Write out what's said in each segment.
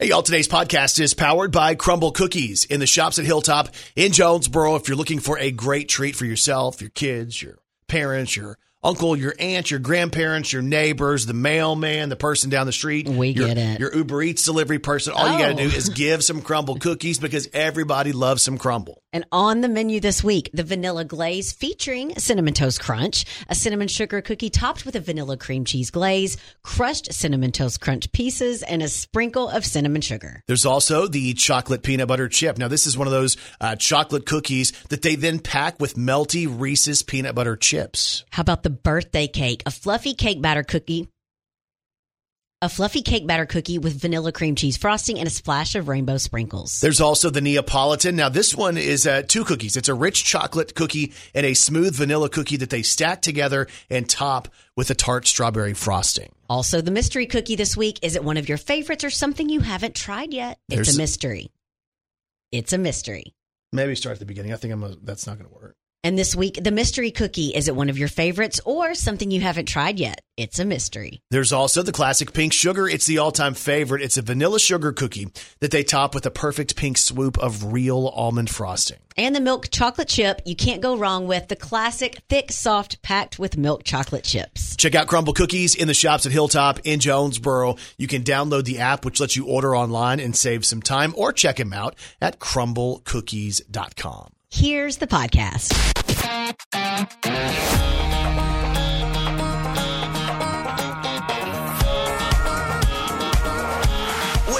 Hey, y'all. Today's podcast is powered by Crumbl Cookies in the shops at Hilltop in Jonesboro. If you're looking for a great treat for yourself, your kids, your parents, your uncle, your aunt, your grandparents, your neighbors, the mailman, the person down the street. We your, get it. Your Uber Eats delivery person. All you got to Oh. do is give some Crumbl cookies because everybody loves some Crumbl. And on the menu this week, the vanilla glaze featuring cinnamon toast crunch, a cinnamon sugar cookie topped with a vanilla cream cheese glaze, crushed cinnamon toast crunch pieces, and a sprinkle of cinnamon sugar. There's also the chocolate peanut butter chip. Now, this is one of those uh, chocolate cookies that they then pack with melty Reese's peanut butter chips. How about the birthday cake? A fluffy cake batter cookie. A fluffy cake batter cookie with vanilla cream cheese frosting and a splash of rainbow sprinkles. There's also the Neapolitan. Now, this one is uh, two cookies. It's a rich chocolate cookie and a smooth vanilla cookie that they stack together and top with a tart strawberry frosting. Also, the mystery cookie this week. Is it one of your favorites or something you haven't tried yet? It's There's- a mystery. It's a mystery. Maybe start at the beginning. I think I'm a, that's not going to work. And this week, the mystery cookie. Is it one of your favorites or something you haven't tried yet? It's a mystery. There's also the classic pink sugar. It's the all time favorite. It's a vanilla sugar cookie that they top with a perfect pink swoop of real almond frosting. And the milk chocolate chip. You can't go wrong with the classic thick, soft, packed with milk chocolate chips. Check out Crumbl Cookies in the shops at Hilltop in Jonesboro. You can download the app, which lets you order online and save some time, or check them out at crumblcookies.com. Here's the podcast.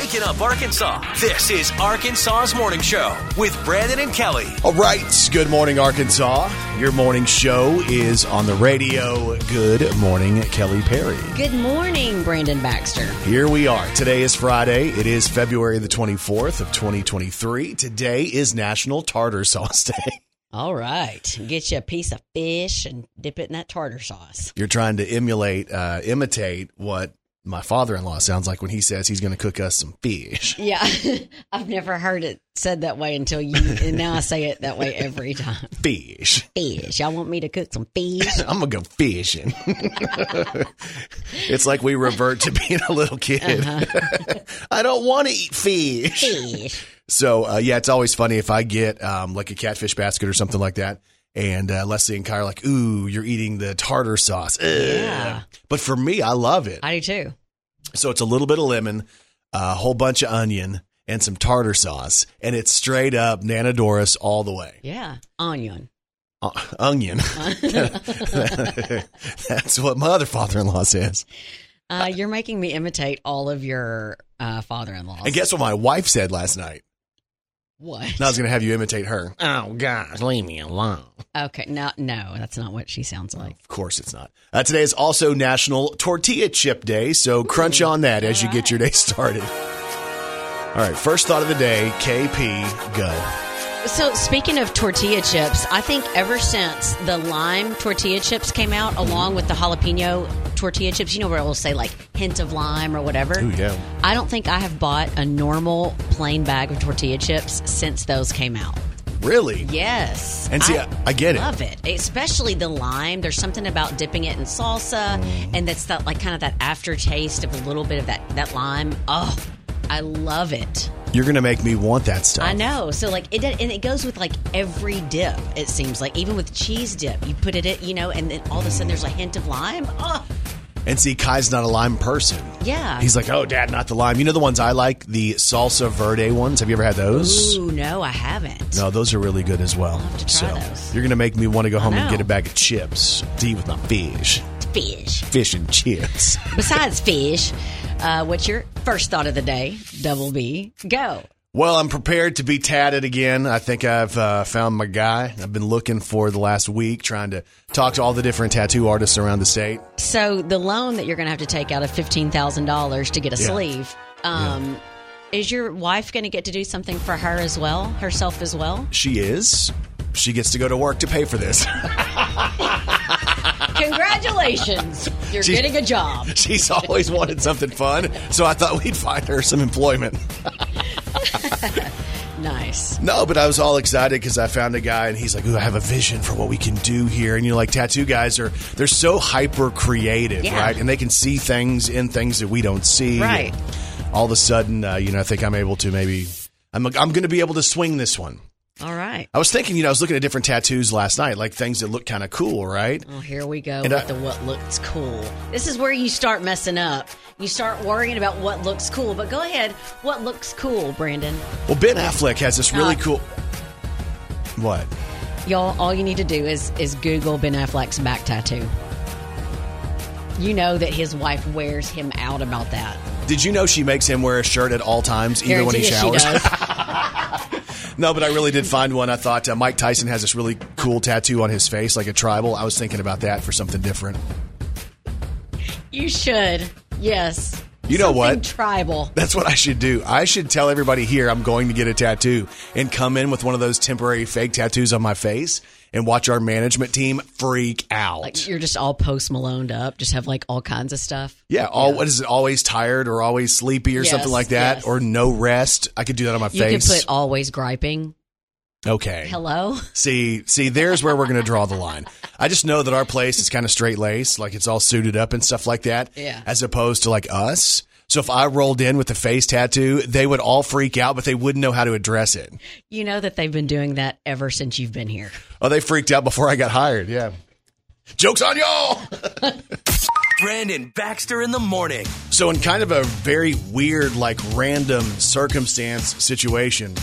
Waking up Arkansas. This is Arkansas's morning show with Brandon and Kelly. All right. Good morning, Arkansas. Your morning show is on the radio. Good morning, Kelly Perry. Good morning, Brandon Baxter. Here we are. Today is Friday. It is February the 24th of 2023. Today is National Tartar Sauce Day. All right. Get you a piece of fish and dip it in that tartar sauce. You're trying to emulate, uh, imitate what my father-in-law sounds like when he says he's going to cook us some fish. Yeah. I've never heard it said that way until you, and now I say it that way every time. Fish. Fish. Y'all want me to cook some fish? I'm gonna go fishing. it's like we revert to being a little kid. I don't want to eat fish. Fish. So uh, yeah, it's always funny if I get um, like a catfish basket or something like that, and uh, Leslie and Kai are like, "Ooh, you're eating the tartar sauce." Ugh. Yeah. But for me, I love it. I do too. So it's a little bit of lemon, a whole bunch of onion, and some tartar sauce, and it's straight up Nana Doris all the way. Yeah. Onion. Uh, onion. That's what my other father-in-law says. Uh, you're making me imitate all of your uh, father in law. And guess what my wife said last night? What? And I was going to have you imitate her. Oh, gosh, leave me alone. Okay, no, no, that's not what she sounds like. Of course it's not. Uh, today is also National Tortilla Chip Day, so crunch on that as you get your day started. All right, first thought of the day, KP, go. So, speaking of tortilla chips, I think ever since the lime tortilla chips came out, along with the jalapeno tortilla chips, you know where it will say like hint of lime or whatever. Ooh, yeah. I don't think I have bought a normal plain bag of tortilla chips since those came out. Really? Yes. And see, I- I get it. I love it. Especially the lime. There's something about dipping it in salsa Mm. and that's that like kind of that aftertaste of a little bit of that that lime. Oh, I love it. You're going to make me want that stuff. I know. So like it and it goes with like every dip. It seems like even with cheese dip, you put it in, you know, and then all of a sudden there's a hint of lime. Oh, And see, Kai's not a lime person. yeah. He's like, oh, dad, not the lime. You know the ones I like? The salsa verde ones. Have you ever had those? Ooh, no, I haven't. No, those are really good as well. have to try so those. you're going to make me want to go home and get a bag of chips to eat with my fish. Fish. Fish and chips. Besides fish, uh, what's your first thought of the day? Double B. Go. Well, I'm prepared to be tatted again. I think I've uh, found my guy. I've been looking for the last week, trying to talk to all the different tattoo artists around the state. So the loan that you're going to have to take out of fifteen thousand dollars to get a Yeah. sleeve. Um, Is your wife going to get to do something for her as well, herself as well? She is. She gets to go to work to pay for this. Congratulations, you're She- getting a job. She's always wanted something fun, so I thought we'd find her some employment. Nice. No, but I was all excited because I found a guy and he's like, "Ooh, I have a vision for what we can do here." And you know, like tattoo guys are they're so hyper creative, Yeah. right? And they can see things in things that we don't see. Right. all of a sudden, uh, you know, I think I'm able to maybe I'm I'm going to be able to swing this one. All right. I was thinking, you know, I was looking at different tattoos last night, like things that look kind of cool, right? Oh, here we go And with I- the what looks cool. This is where you start messing up. You start worrying about what looks cool. But go ahead. What looks cool, Brandon? Well, Ben Affleck has this really Uh, cool. What? Y'all, all you need to do is is Google Ben Affleck's back tattoo. You know that his wife wears him out about that. Did you know she makes him wear a shirt at all times, even when he showers? No, but I really did find one. I thought uh, Mike Tyson has this really cool tattoo on his face, like a tribal. I was thinking about that for something different. you should. Yes. You know Something what? Tribal. That's what I should do. I should tell everybody here I'm going to get a tattoo and come in with one of those temporary fake tattoos on my face and watch our management team freak out. Like you're just all post Maloned up. Just have like all kinds of stuff. yeah, all what is it? Always tired or always sleepy or Yes, something like that, yes. or no rest. I could do that on my You face. You could put always griping. okay. Hello. See, see, there's where we're going to draw the line. I just know that our place is kind of straight laced, like it's all suited up and stuff like that. Yeah. As opposed to like us. So if I rolled in with a face tattoo, they would all freak out, but they wouldn't know how to address it. You know that they've been doing that ever since you've been here. Oh, they freaked out before I got hired. Yeah. Joke's on y'all. Brandon Baxter in the morning. So, in kind of a very weird, like random circumstance situation,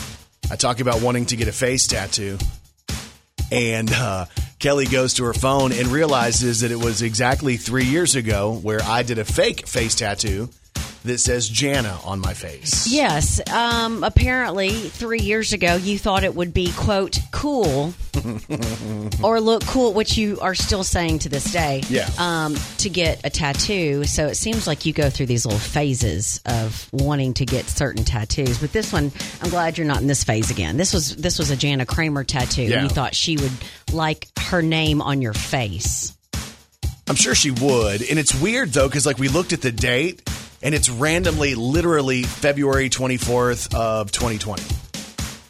I talk about wanting to get a face tattoo. And uh, Kelly goes to her phone and realizes that it was exactly three years ago where I did a fake face tattoo that says Jana on my face. Yes. Um, apparently, three years ago, you thought it would be, quote, cool or look cool, which you are still saying to this day, Yeah. um, to get a tattoo. So it seems like you go through these little phases of wanting to get certain tattoos. But this one, I'm glad you're not in this phase again. This was this was a Jana Kramer tattoo. Yeah. You thought she would like her name on your face. I'm sure she would. And it's weird though, because like we looked at the date and it's randomly, literally February 24th of 2020.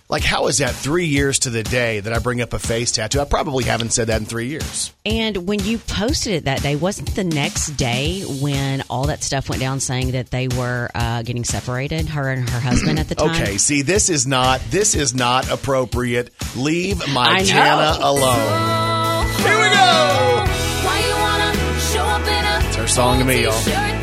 Like, how is that three years to the day that I bring up a face tattoo? I probably haven't said that in three years. And when you posted it that day, wasn't the next day when all that stuff went down saying that they were uh, getting separated, her and her husband at the time? Okay, see, this is not this is not appropriate. Leave my I know. Jana alone. Here we go. Why you wanna show up in a It's her song to me, y'all.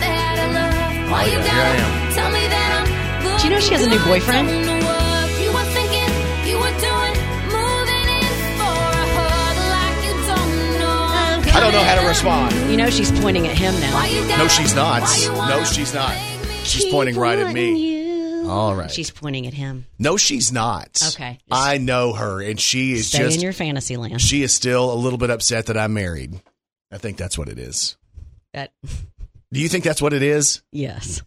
T-shirt that I love? Why Oh, you yeah, here I am. Tell me that I'm Do you know she has a new boyfriend? Tell me what you were thinking, you were doing, moving in for a hug like you don't know. I don't know how to respond. You know she's pointing at him now. No, she's not. why you wanna No, she's not. She's pointing right at me. All right. She's pointing at him. No, she's not. Okay. I know her, and she is Stay just in your fantasy land. she is still a little bit upset that I'm married. I think that's what it is. That, Do you think that's what it is? yes.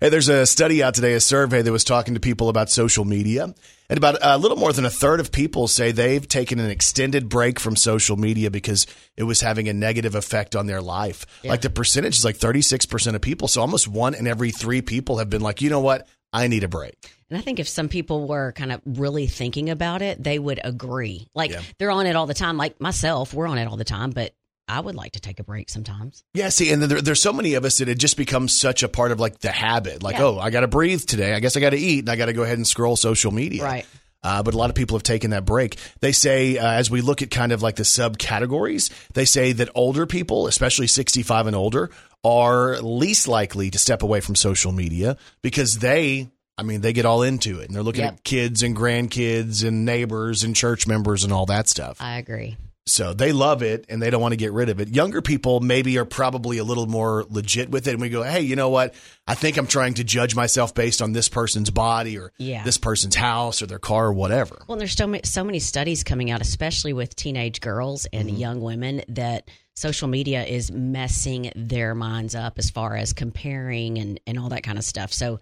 Hey, there's a study out today, a survey that was talking to people about social media. And about a little more than a third of people say they've taken an extended break from social media because it was having a negative effect on their life. Like the percentage is like 36% of people. So almost one in every three people have been like, you know what? I need a break. And I think if some people were kind of really thinking about it, they would agree. Like Yeah. they're on it all the time. Like myself, we're on it all the time, but I would like to take a break sometimes. Yeah, see, and there, there's so many of us that it just becomes such a part of like the habit. Like, Yeah. oh, I got to breathe today. I guess I got to eat, and I got to go ahead and scroll social media. Right. Uh, but a lot of people have taken that break. They say, uh, as we look at kind of like the subcategories, they say that older people, especially 65 and older, are least likely to step away from social media because they, I mean, they get all into it and they're looking Yep. at kids and grandkids and neighbors and church members and all that stuff. I agree. So they love it and they don't want to get rid of it. Younger people maybe are probably a little more legit with it. And we go, hey, you know what? I think I'm trying to judge myself based on this person's body or Yeah. this person's house or their car or whatever. Well, and there's so many, so many studies coming out, especially with teenage girls and Mm-hmm. young women, that social media is messing their minds up as far as comparing and, and all that kind of stuff. So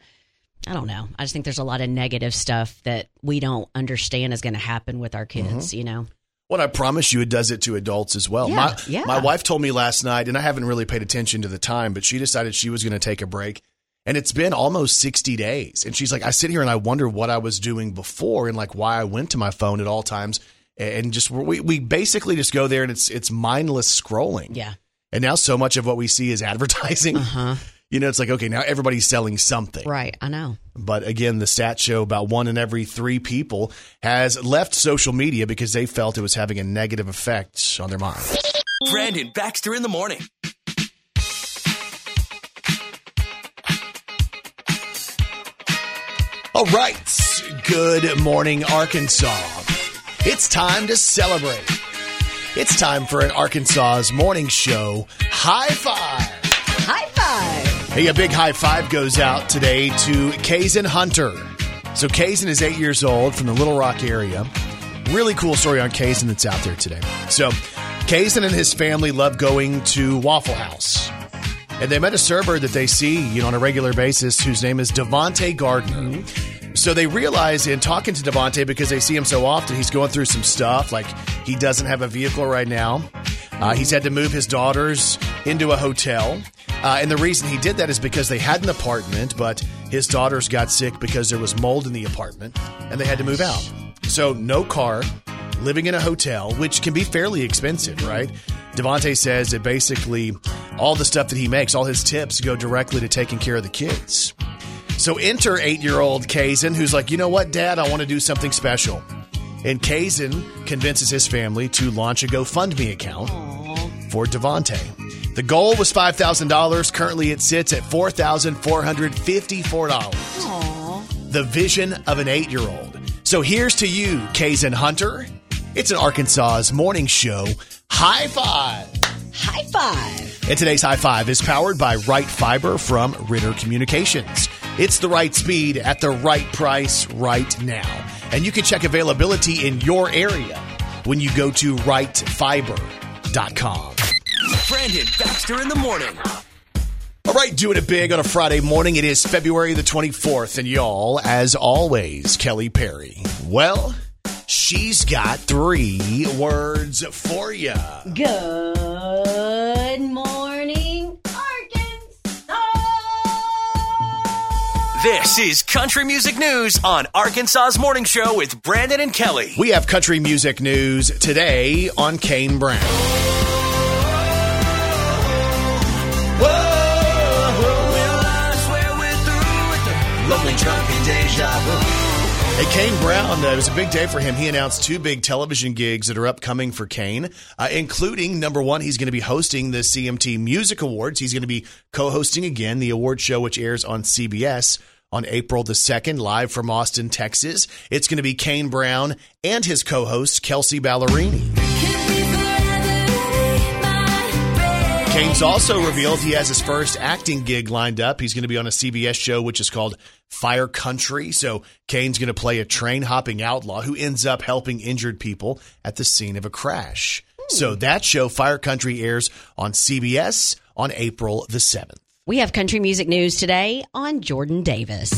I don't know. I just think there's a lot of negative stuff that we don't understand is going to happen with our kids, Mm-hmm. you know? What I promise you, it does it to adults as well. Yeah, my, yeah. my wife told me last night, and I haven't really paid attention to the time, but she decided she was going to take a break. And it's been almost 60 days. And she's like, I sit here and I wonder what I was doing before and like why I went to my phone at all times. And just we, we basically just go there and it's it's mindless scrolling. Yeah. And now so much of what we see is advertising. Uh-huh. You know, it's like, okay, now everybody's selling something. Right, I know. But again, the stats show about one in every three people has left social media because they felt it was having a negative effect on their mind. Brandon Baxter in the morning. All right. Good morning, Arkansas. It's time to celebrate. It's time for an Arkansas's morning show high five. Hey, a big high five goes out today to Kazan Hunter. So, Kazan is eight years old from the Little Rock area. Really cool story on Kazan that's out there today. So, Kazan and his family love going to Waffle House. And they met a server that they see, you know, on a regular basis whose name is Devonte Gardner. So they realize in talking to Devonte because they see him so often, he's going through some stuff. Like he doesn't have a vehicle right now. Uh, he's had to move his daughters into a hotel. Uh, and the reason he did that is because they had an apartment, but his daughters got sick because there was mold in the apartment and they had to move out. So no car, living in a hotel, which can be fairly expensive, right? Devonte says that basically all the stuff that he makes, all his tips go directly to taking care of the kids. So enter eight year old Kazan, who's like, you know what, Dad, I want to do something special. And Kazan convinces his family to launch a GoFundMe account for Devonte. The goal was $5,000. Currently, it sits at $4,454. The vision of an eight year old. So here's to you, Kazan Hunter. It's an Arkansas's morning show. High five. High five. And today's high five is powered by Right Fiber from Ritter Communications. It's the right speed at the right price right now. And you can check availability in your area when you go to rightfiber.com. Brandon Baxter in the morning. All right, doing it big on a Friday morning. It is February the 24th, and y'all, as always, Kelly Perry. Well, she's got three words for you. Good This is Country Music News on Arkansas's Morning Show with Brandon and Kelly. We have country music news today on Kane Brown. Hey, Kane Brown, uh, it was a big day for him. He announced two big television gigs that are upcoming for Kane, uh, including number one, he's going to be hosting the CMT Music Awards. He's going to be co hosting again the award show, which airs on CBS on April the 2nd, live from Austin, Texas. It's going to be Kane Brown and his co host, Kelsea Ballerini. Kane's also revealed he has his first acting gig lined up. He's going to be on a CBS show, which is called Fire Country. So Kane's going to play a train hopping outlaw who ends up helping injured people at the scene of a crash. So hmm. that show, Fire Country, airs on CBS on April the 7th. We have country music news today on Jordan Davis.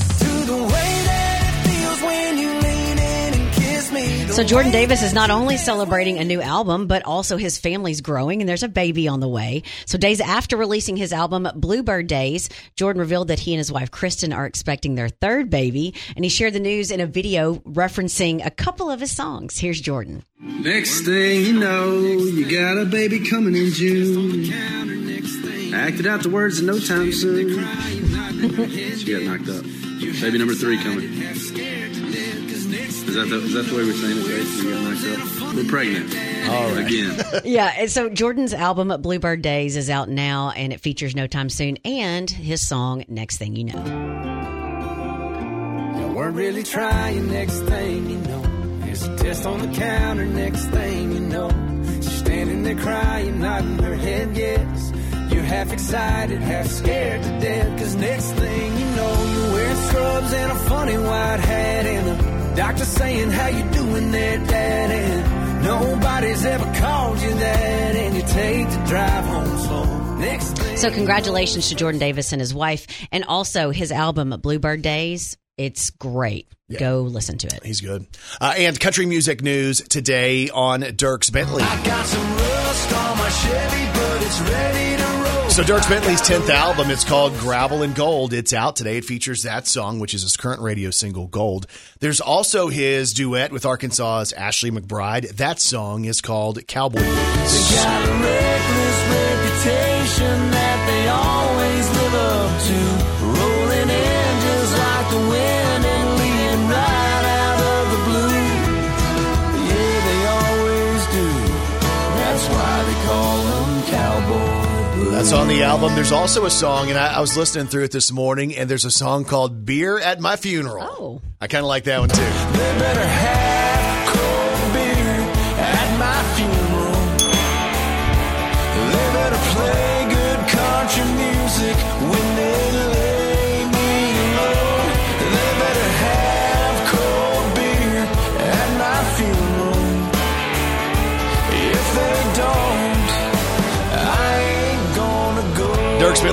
So Jordan Davis is not only celebrating a new album, but also his family's growing and there's a baby on the way. So days after releasing his album Bluebird Days, Jordan revealed that he and his wife Kristen are expecting their third baby and he shared the news in a video referencing a couple of his songs. Here's Jordan. Next thing you know, you got a baby coming in June. Acted out the words in no time soon. she got knocked up. Baby number three coming. Is that the, is that the way we're saying it? Right? You got knocked up. We're pregnant. All right. Again. Yeah, and so Jordan's album Bluebird Days is out now and it features No Time Soon and his song Next Thing You Know. You weren't really trying, next thing you know. There's a test on the counter, next thing you know. She's standing there crying, nodding her head yes. You're half excited, half scared to death. Cause next thing you know, you're wearing scrubs and a funny white hat. And the doctor saying, How you doing there, Dad? And nobody's ever called you that. And you take the drive home slow. Next So congratulations to Jordan Davis and his wife and also his album Bluebird Days. It's great. Go listen to it. He's good. Uh, and country music news today on Dierks Bentley. So Dierks Bentley's 10th album, it's called Gravel and Gold. It's out today. It features that song, which is his current radio single, Gold. There's also his duet with Arkansas's Ashley McBryde. That song is called Cowboy. That's on the album. There's also a song, and I, I was listening through it this morning, and there's a song called Beer at My Funeral. Oh. I kind of like that one too.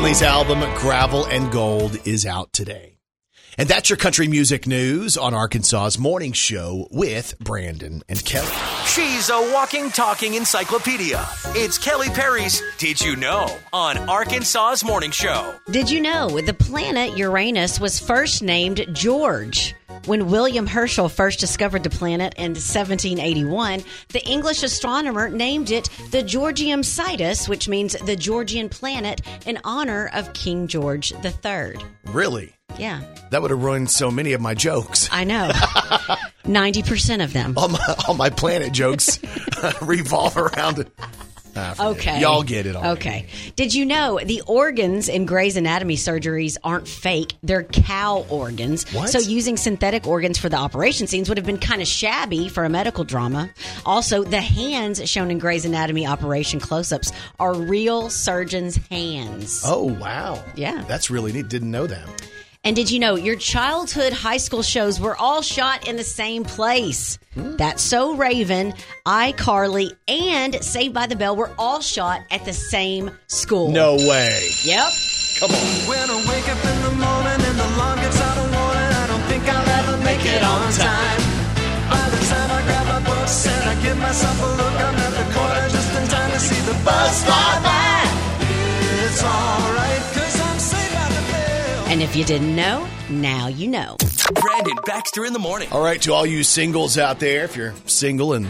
Go. Dierks Bentley's album Gravel and Gold is out today. And that's your country music news on Arkansas's morning show with Brandon and Kelly. She's a walking, talking encyclopedia. It's Kelly Perry's Did You Know on Arkansas's Morning Show. Did you know the planet Uranus was first named George? When William Herschel first discovered the planet in 1781, the English astronomer named it the Georgium Sidus, which means the Georgian planet, in honor of King George III. Really? Yeah, That would have ruined so many of my jokes. I know. 90% of them. All my, all my planet jokes revolve around it. Ah. Okay. Y'all get it all. Okay. Did you know the organs in Grey's Anatomy surgeries aren't fake? They're cow organs. What? So using synthetic organs for the operation scenes would have been kind of shabby for a medical drama. Also, the hands shown in Grey's Anatomy operation close ups are real surgeons' hands. Oh, wow. Yeah. That's really neat. Didn't know that. And did you know your childhood high school shows were all shot in the same place? Hmm. That's So Raven, iCarly, and Saved by the Bell were all shot at the same school. No way. Yep. Come on. When I wake up in the morning and the alarm gets out of warning, I don't think I'll ever make it on time. By the time I grab my books and I give myself a if you didn't know, now you know. Brandon Baxter in the morning. All right, to all you singles out there, if you're single and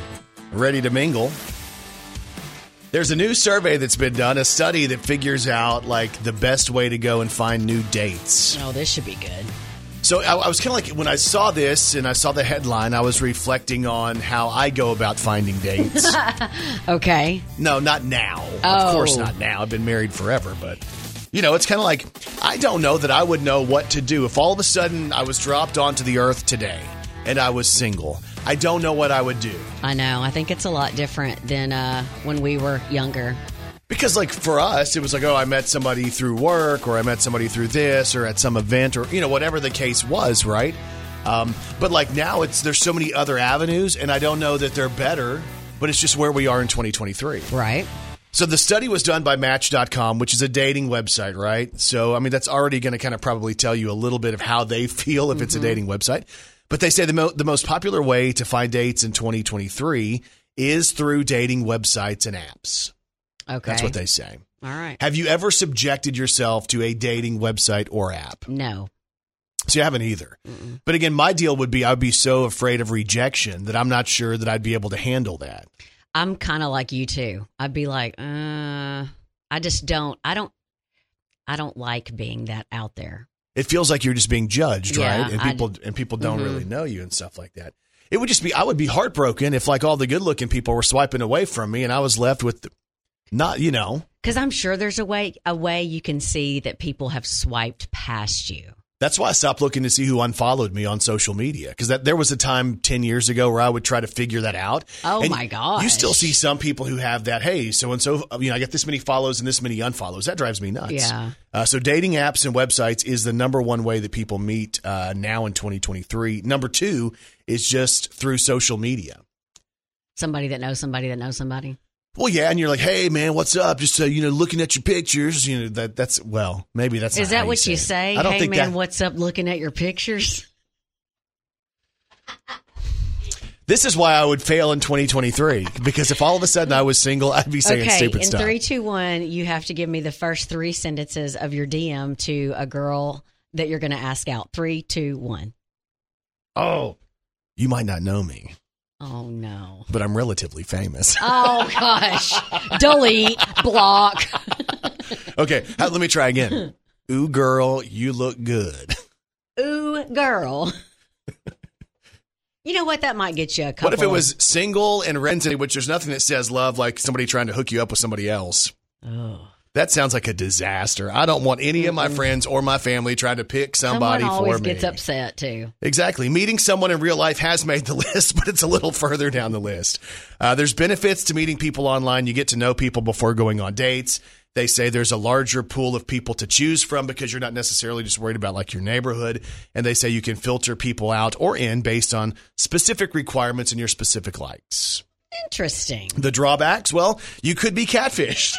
ready to mingle, there's a new survey that's been done, a study that figures out like the best way to go and find new dates. Oh, this should be good. So I, I was kind of like when I saw this and I saw the headline, I was reflecting on how I go about finding dates. Okay. no, not now. Of Oh. course not now. I've been married forever, but you know, it's kind of like I don't know that I would know what to do if all of a sudden I was dropped onto the earth today and I was single. I don't know what I would do. I know. I think it's a lot different than uh, when we were younger. Because, like, for us, it was like, oh, I met somebody through work, or I met somebody through this, or at some event, or, you know, whatever the case was, right? Um, but, like, now it's there's so many other avenues, and I don't know that they're better, but it's just where we are in 2023. Right. So, the study was done by Match.com, which is a dating website, right? So, I mean, that's already going to kind of probably tell you a little bit of how they feel if it's a mm-hmm. dating website. But they say the, mo- the most popular way to find dates in 2023 is through dating websites and apps. Okay. That's what they say. All right. Have you ever subjected yourself to a dating website or app? No. So you haven't either. But again, my deal would be I'd be so afraid of rejection that I'm not sure that I'd be able to handle that. I'm kind of like you too. I'd be like, uh, I just don't. I don't. I don't like being that out there. It feels like you're just being judged, Yeah, right? And people and people don't Mhm. really know you and stuff like that. It would just be I would be heartbroken if like all the good-looking people were swiping away from me and I was left with not, you know. Because I'm sure there's a way a way you can see that people have swiped past you. That's why I stopped looking to see who unfollowed me on social media because that there was a time ten years ago where I would try to figure that out. Oh And my gosh. You still see some people who have that. Hey, so and so, you know, I get this many follows and this many unfollows. That drives me nuts. Yeah. Uh, so dating apps and websites is the number one way that people meet uh, now in 2023. Number two is just through social media. Somebody that knows somebody that knows somebody. Well, yeah, and you're like, hey man, what's up? Just uh, you know, looking at your pictures. You know that that's well, maybe that's Is not that what you it. say? I don't hey think man, that. what's up? Looking at your pictures. This is why I would fail in 2023 because if all of a sudden I was single, I'd be saying okay, stupid in stuff. three, two, one, you have to give me the first three sentences of your DM to a girl that you're going to ask out. Three, two, one. oh, you might not know me, Oh no. but I'm relatively famous. Oh gosh. Delete. Block. okay, let me try again. Ooh, girl, you look good. Ooh, girl. You know what? That might get you a couple. What if it was single and rented, which there's nothing that says love like somebody trying to hook you up with somebody else? Oh. That sounds like a disaster. I don't want any of my friends or my family trying to pick somebody Someone always for me. gets upset too. Exactly. Meeting someone in real life has made the list, but it's a little further down the list. Uh, there's benefits to meeting people online. You get to know people before going on dates. They say there's a larger pool of people to choose from because you're not necessarily just worried about like your neighborhood. And they say you can filter people out or in based on specific requirements and your specific likes. Interesting. The drawbacks, well, you could be catfished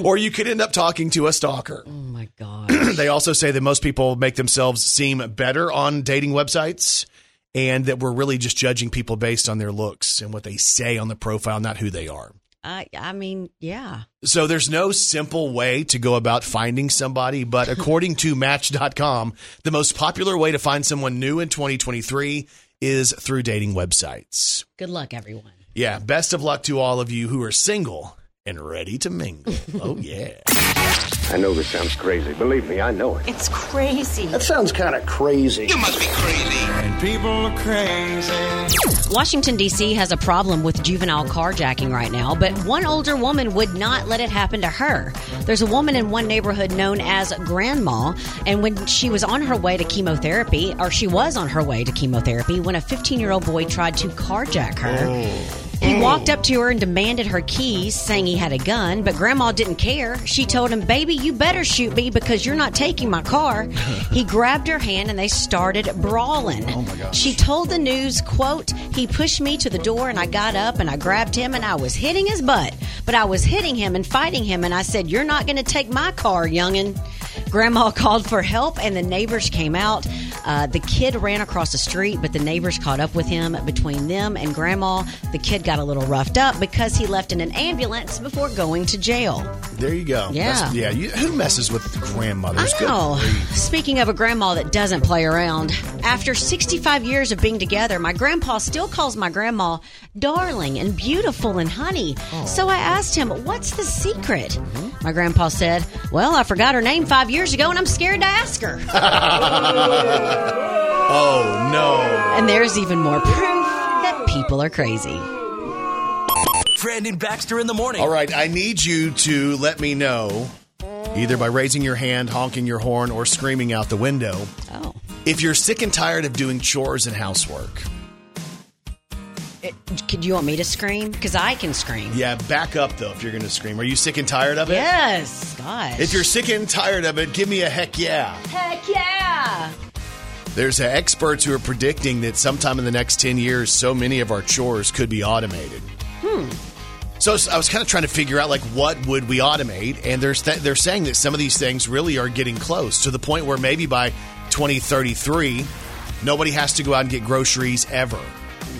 or you could end up talking to a stalker. Oh my god. They also say that most people make themselves seem better on dating websites and that we're really just judging people based on their looks and what they say on the profile, not who they are. I I mean, yeah. So there's no simple way to go about finding somebody, but according to Match.com, the most popular way to find someone new in 2023 is through dating websites. Good luck, everyone. Yeah, best of luck to all of you who are single and ready to mingle. oh, yeah. I know this sounds crazy. Believe me, I know it. It's crazy. That sounds kind of crazy. You must be crazy. And people are crazy. Washington, D.C. has a problem with juvenile carjacking right now, but one older woman would not let it happen to her. There's a woman in one neighborhood known as Grandma, and when she was on her way to chemotherapy, or she was on her way to chemotherapy, when a 15 year old boy tried to carjack her. Oh. He mm. walked up to her and demanded her keys, saying he had a gun, but Grandma didn't care. She told him, Baby, you better shoot me because you're not taking my car. he grabbed her hand and they started brawling. Oh my gosh. She told the news, quote, He pushed me to the door and I got up and I grabbed him and I was hitting his butt. But I was hitting him and fighting him and I said, You're not going to take my car, youngin'. Grandma called for help and the neighbors came out. Uh, the kid ran across the street, but the neighbors caught up with him. Between them and Grandma, the kid got a little roughed up because he left in an ambulance before going to jail. There you go. Yeah. That's- yeah. You, who messes with grandmothers? I know. Speaking of a grandma that doesn't play around, after 65 years of being together, my grandpa still calls my grandma darling and beautiful and honey. So I asked him, What's the secret? My grandpa said, Well, I forgot her name five years ago and I'm scared to ask her. Oh, no. and there's even more proof that people are crazy. Brandon Baxter in the morning. All right, I need you to let me know, either by raising your hand, honking your horn, or screaming out the window, Oh. if you're sick and tired of doing chores and housework. It, could you want me to scream? Because I can scream. Yeah, back up though if you're going to scream. Are you sick and tired of it? Yes. Gosh. If you're sick and tired of it, give me a heck yeah. Heck yeah. There's uh, experts who are predicting that sometime in the next 10 years, so many of our chores could be automated. Hmm. So I was kind of trying to figure out, like, what would we automate? And there's th- they're saying that some of these things really are getting close to the point where maybe by 2033, nobody has to go out and get groceries ever.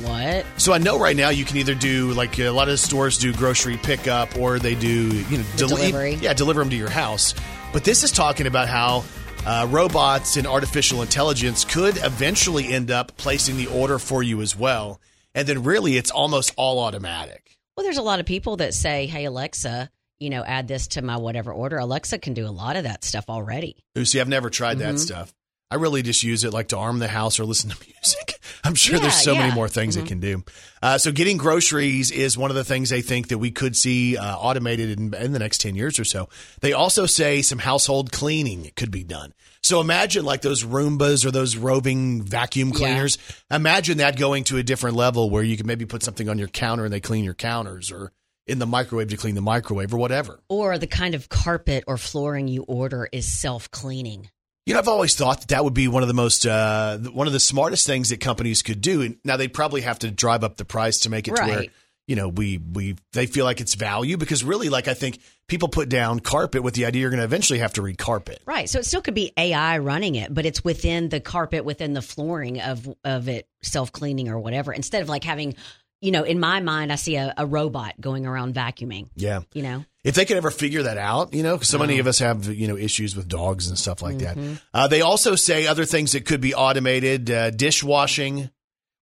What? So I know right now you can either do like a lot of stores do grocery pickup or they do you know deli- delivery. Yeah, deliver them to your house. But this is talking about how uh, robots and artificial intelligence could eventually end up placing the order for you as well, and then really it's almost all automatic. Well, there's a lot of people that say, "Hey Alexa, you know, add this to my whatever order." Alexa can do a lot of that stuff already. Ooh, see, I've never tried Mm-hmm. that stuff. I really just use it like to arm the house or listen to music. I'm sure Yeah, there's so yeah. many more things it can do. Uh, so getting groceries is one of the things they think that we could see uh, automated in, in the next 10 years or so. They also say some household cleaning could be done. So imagine like those Roombas or those roving vacuum Yeah. cleaners. Imagine that going to a different level where you can maybe put something on your counter and they clean your counters or in the microwave to clean the microwave or whatever. Or the kind of carpet or flooring you order is self cleaning. You know, I've always thought that that would be one of the most, uh, one of the smartest things that companies could do. And now they'd probably have to drive up the price to make it to where, you know, we we they feel like it's value because really, like I think people put down carpet with the idea you're going to eventually have to recarpet. Right. So it still could be AI running it, but it's within the carpet, within the flooring of of it self cleaning or whatever. Instead of like having, you know, in my mind, I see a, a robot going around vacuuming. Yeah. You know. If they could ever figure that out, you know, 'cause so many of us have, you know, issues with dogs and stuff like that. Uh, they also say other things that could be automated, uh, dishwashing,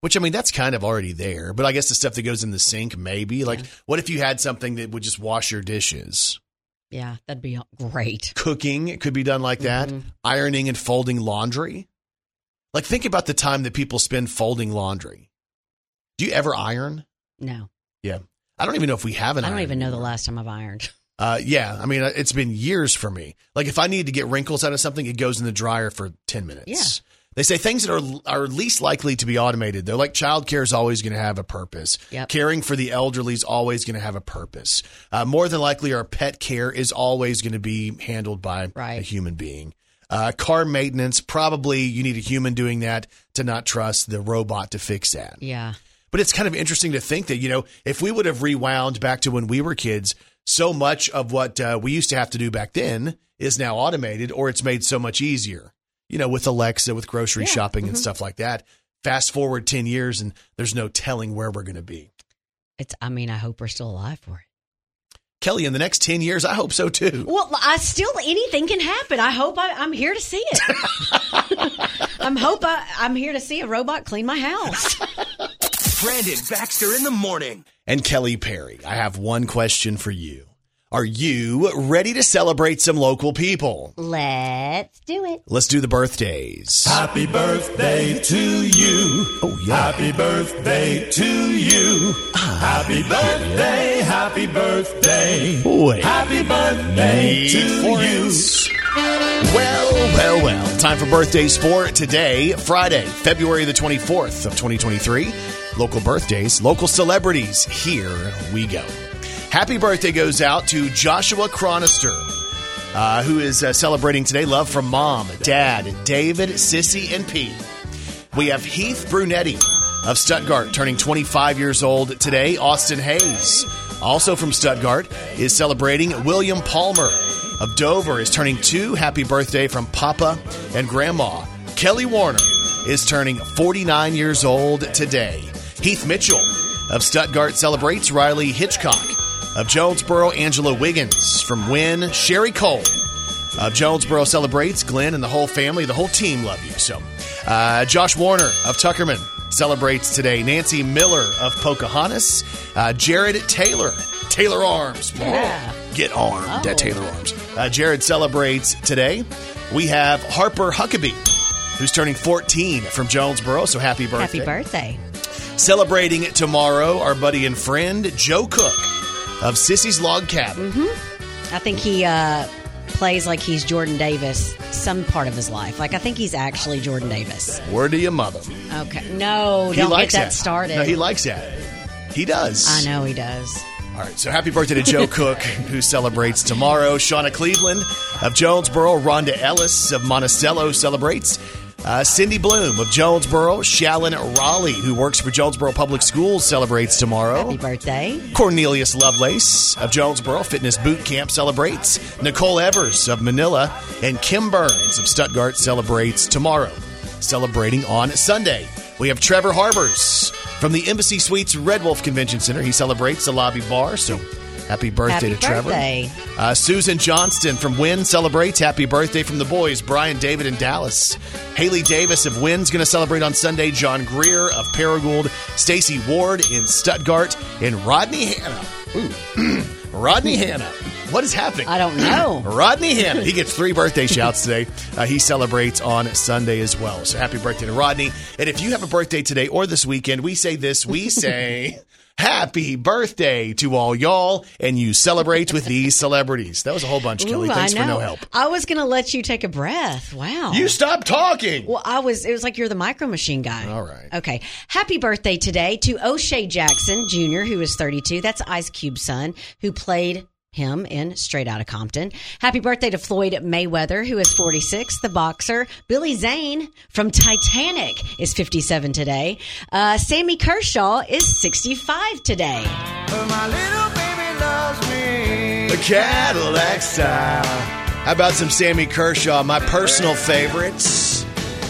which I mean, that's kind of already there. But I guess the stuff that goes in the sink, maybe. Like, what if you had something that would just wash your dishes? Yeah, that'd be great. Cooking could be done like that. Ironing and folding laundry. Like, think about the time that people spend folding laundry. Do you ever iron? No, Yeah. I don't even know if we have an I don't even know the last time I've ironed. Uh, yeah, I mean, it's been years for me. Like if I need to get wrinkles out of something, it goes in the dryer for 10 minutes. Yeah. They say things that are are least likely to be automated. They're like childcare is always going to have a purpose. Yep. Caring for the elderly is always going to have a purpose. Uh, more than likely, our pet care is always going to be handled by a human being. Uh, car maintenance, probably you need a human doing that to not trust the robot to fix that. Yeah. But it's kind of interesting to think that, you know, if we would have rewound back to when we were kids, so much of what uh, we used to have to do back then is now automated or it's made so much easier, you know, with Alexa, with grocery shopping and stuff like that. Fast forward 10 years and there's no telling where we're going to be. It's. I mean, I hope we're still alive for it. Kelly, in the next 10 years, I hope so too. Well, I still anything can happen. I hope I, I'm here to see it. I'm hope I, I'm here to see a robot clean my house. Brandon Baxter in the morning. And Kelly Perry, I have one question for you. Are you ready to celebrate some local people? Let's do it. Let's do the birthdays. Happy birthday to you. Oh, yeah. Happy birthday to you. Ah, happy birthday, happy birthday. Wait. Happy birthday Wait to for you. Well, well, well. Time for birthdays for today, Friday, February the 24th of 2023. Local birthdays, local celebrities. Here we go. Happy birthday goes out to Joshua Cronister, uh, who is uh, celebrating today. Love from mom, dad, David, Sissy, and P. We have Heath Brunetti of Stuttgart turning 25 years old today. Austin Hayes, also from Stuttgart, is celebrating. William Palmer of Dover is turning two. Happy birthday from Papa and Grandma. Kelly Warner is turning 49 years old today. Heath Mitchell of Stuttgart celebrates. Riley Hitchcock of Jonesboro. Angela Wiggins from Wynne. Sherry Cole of Jonesboro celebrates. Glenn and the whole family, the whole team love you. So, uh, Josh Warner of Tuckerman celebrates today. Nancy Miller of Pocahontas. Uh, Jared Taylor, Taylor Arms. Yeah. Get armed Oh. at Taylor Arms. Uh, Jared celebrates today. We have Harper Huckabee, who's turning 14 from Jonesboro. So happy birthday. Happy birthday. Celebrating tomorrow, our buddy and friend Joe Cook of Sissy's Log Cabin. I think he uh, plays like he's Jordan Davis some part of his life. Like I think he's actually Jordan Davis. Word to your mother. Okay. No, He don't get likes that started. No, he likes that. He does. I know he does. All right, so happy birthday to Joe Cook, who celebrates tomorrow. Shauna Cleveland of Jonesboro. Rhonda Ellis of Monticello celebrates. Uh, Cindy Bloom of Jonesboro. Shallon Raleigh, who works for Jonesboro Public Schools, celebrates tomorrow. Happy birthday. Cornelius Lovelace of Jonesboro Fitness Boot Camp celebrates. Nicole Evers of Manila. And Kim Burns of Stuttgart celebrates tomorrow. Celebrating on Sunday. We have Trevor Harbers from the Embassy Suites Red Wolf Convention Center. He celebrates the lobby bar, so happy birthday Happy to Trevor. Uh, Susan Johnston from Wynne celebrates. Happy birthday from the boys, Brian, David, and Dallas. Haley Davis of Wynne's going to celebrate on Sunday. John Greer of Paragould. Stacy Ward in Stuttgart. And Rodney Hanna. Ooh. Rodney Hanna. What is happening? I don't know. Rodney Hanna. He gets three birthday shouts today. Uh, he celebrates on Sunday as well. So happy birthday to Rodney. And if you have a birthday today or this weekend, we say this. We say happy birthday to all y'all. And you celebrate with these celebrities. That was a whole bunch, Kelly. Ooh, Thanks for no help. I was going to let you take a breath. Wow. You stop talking. Well, I was. It was like you're the micro machine guy. All right. Okay. Happy birthday today to O'Shea Jackson Jr., who is 32. That's Ice Cube's son, who played him in Straight Outta Compton. Happy birthday to Floyd Mayweather, who is 46, the boxer. Billy Zane from Titanic is 57 today. Uh, Sammy Kershaw is 65 today. My little baby loves me. The Cadillac style. How about some Sammy Kershaw, my personal favorites?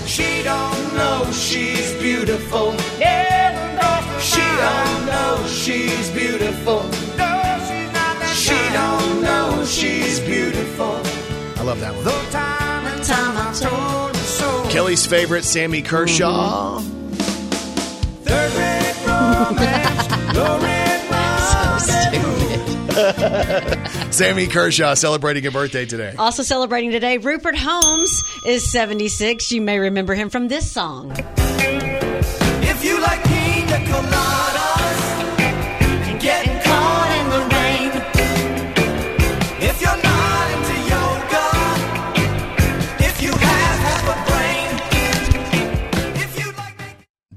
She don't know she's beautiful. She don't know she's beautiful. She don't know she's beautiful. I love that one. Though time and time I told her so. Kelly's favorite, Sammy Kershaw. Mm-hmm. Third rate romance, low rate rendezvous. Sammy Kershaw celebrating a birthday today. Also celebrating today, Rupert Holmes is 76. You may remember him from this song. If you like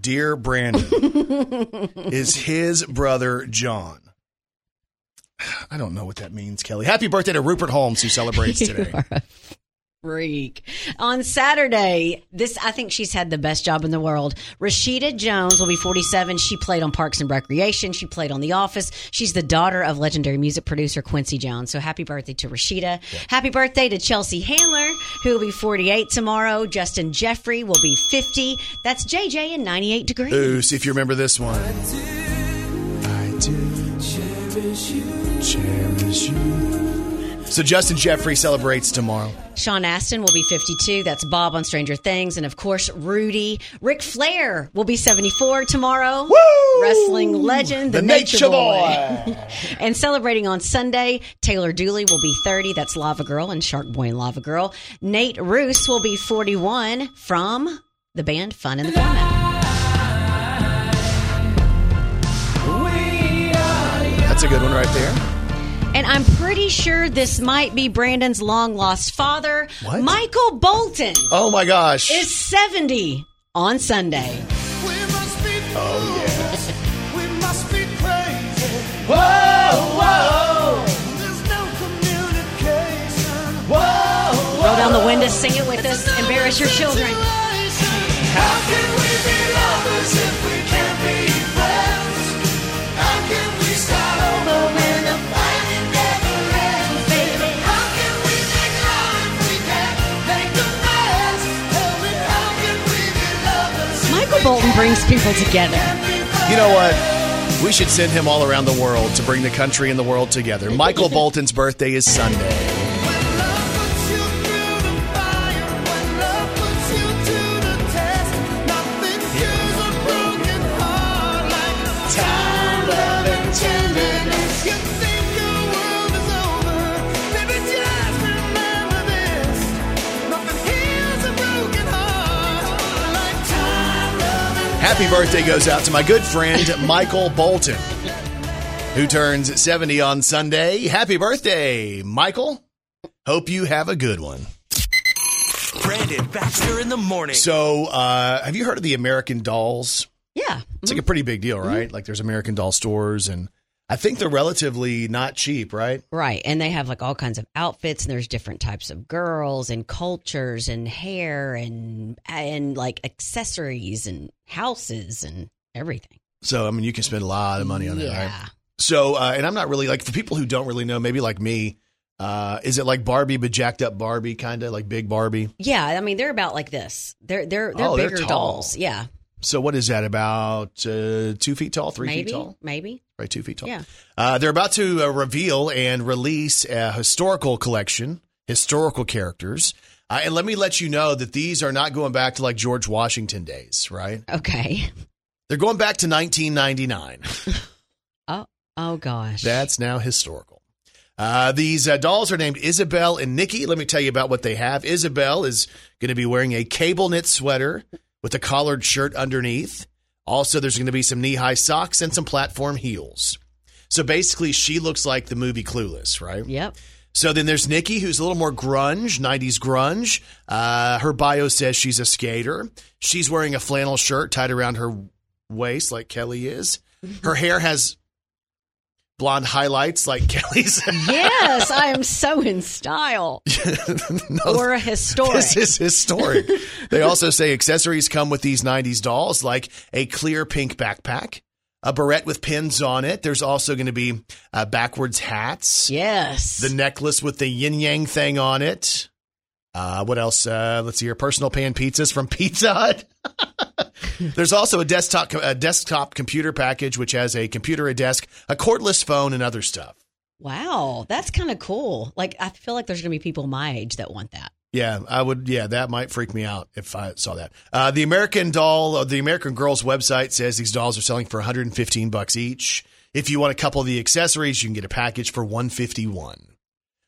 Dear Brandon, is his brother John. I don't know what that means, Kelly. Happy birthday to Rupert Holmes, who celebrates today. Freak. On Saturday, this I think she's had the best job in the world. Rashida Jones will be 47. She played on Parks and Recreation. She played on The Office. She's the daughter of legendary music producer Quincy Jones. So happy birthday to Rashida. Happy birthday to Chelsea Handler, who will be 48 tomorrow. Justin Jeffre will be 50. That's JJ in 98 degrees. Ooh, see if you remember this one. I do cherish you, cherish you. So Justin Jeffre celebrates tomorrow. Sean Astin will be 52. That's Bob on Stranger Things. And of course, Rudy. Ric Flair will be 74 tomorrow. Woo! Wrestling legend, the, The Nature, Nature Boy. Boy. and celebrating on Sunday, Taylor Dooley will be 30. That's Lava Girl and Shark Boy and Lava Girl. Nate Ruess will be 41 from the band Fun in the Format. That's a good one right there. And I'm pretty sure this might be Brandon's long lost father, What? Michael Bolton. Oh my gosh. Is 70 on Sunday. oh yeah. Roll down the window, sing it with us, embarrass your children. Bolton brings people together. You know what? We should send him all around the world to bring the country and the world together. Michael Bolton's birthday is Sunday. Happy birthday goes out to my good friend Michael Bolton, who turns 70 on Sunday. Happy birthday, Michael. Hope you have a good one. Brandon Baxter in the morning. So, uh, have you heard of the American Dolls? Yeah. It's like a pretty big deal, right? Like there's American Doll stores, and I think they're relatively not cheap, right? Right. And they have like all kinds of outfits and there's different types of girls and cultures and hair and and like accessories and houses and everything. So, I mean, you can spend a lot of money on that, yeah. right? So, uh, and I'm not really like for people who don't really know, maybe like me, uh, is it like Barbie but jacked up Barbie, kind of like big Barbie? Yeah, I mean they're about like this. They're they're they're Oh, they're bigger dolls. Yeah. So, what is that? About uh, two feet tall, three maybe. feet tall, Maybe. right? Two feet tall. Yeah. Uh, they're about to uh, reveal and release a historical collection, historical characters. Uh, and let me let you know that these are not going back to like George Washington days, right? Okay. They're going back to 1999. Oh oh gosh. That's now historical. Uh, these uh, dolls are named Isabel and Nikki. Let me tell you about what they have. Isabel is going to be wearing a cable knit sweater with a collared shirt underneath. Also, there's going to be some knee high socks and some platform heels. So basically, she looks like the movie Clueless, right? Yep. So then there's Nikki, who's a little more grunge, 90s grunge. Uh, her bio says she's a skater. She's wearing a flannel shirt tied around her waist, like Kelly is. Her hair has blonde highlights, like Kelly's. Yes, I am so in style. No, Or a historic. This is historic. they also say accessories come with these 90s dolls, like a clear pink backpack, a barrette with pins on it. There's also going to be uh, backwards hats. yes. the necklace with the yin yang thing on it. Uh, what else? Uh, let's see here. Personal pan pizzas from Pizza Hut. There's also a desktop a desktop computer package which has a computer, a desk, a cordless phone, and other stuff. wow, that's kind of cool. Like I feel like there's going to be people my age that want that. Yeah, I would. Yeah, that might freak me out if I saw that. Uh, the American Doll, uh, the American Girls website says these dolls are selling for 115 bucks each. If you want a couple of the accessories, you can get a package for 151.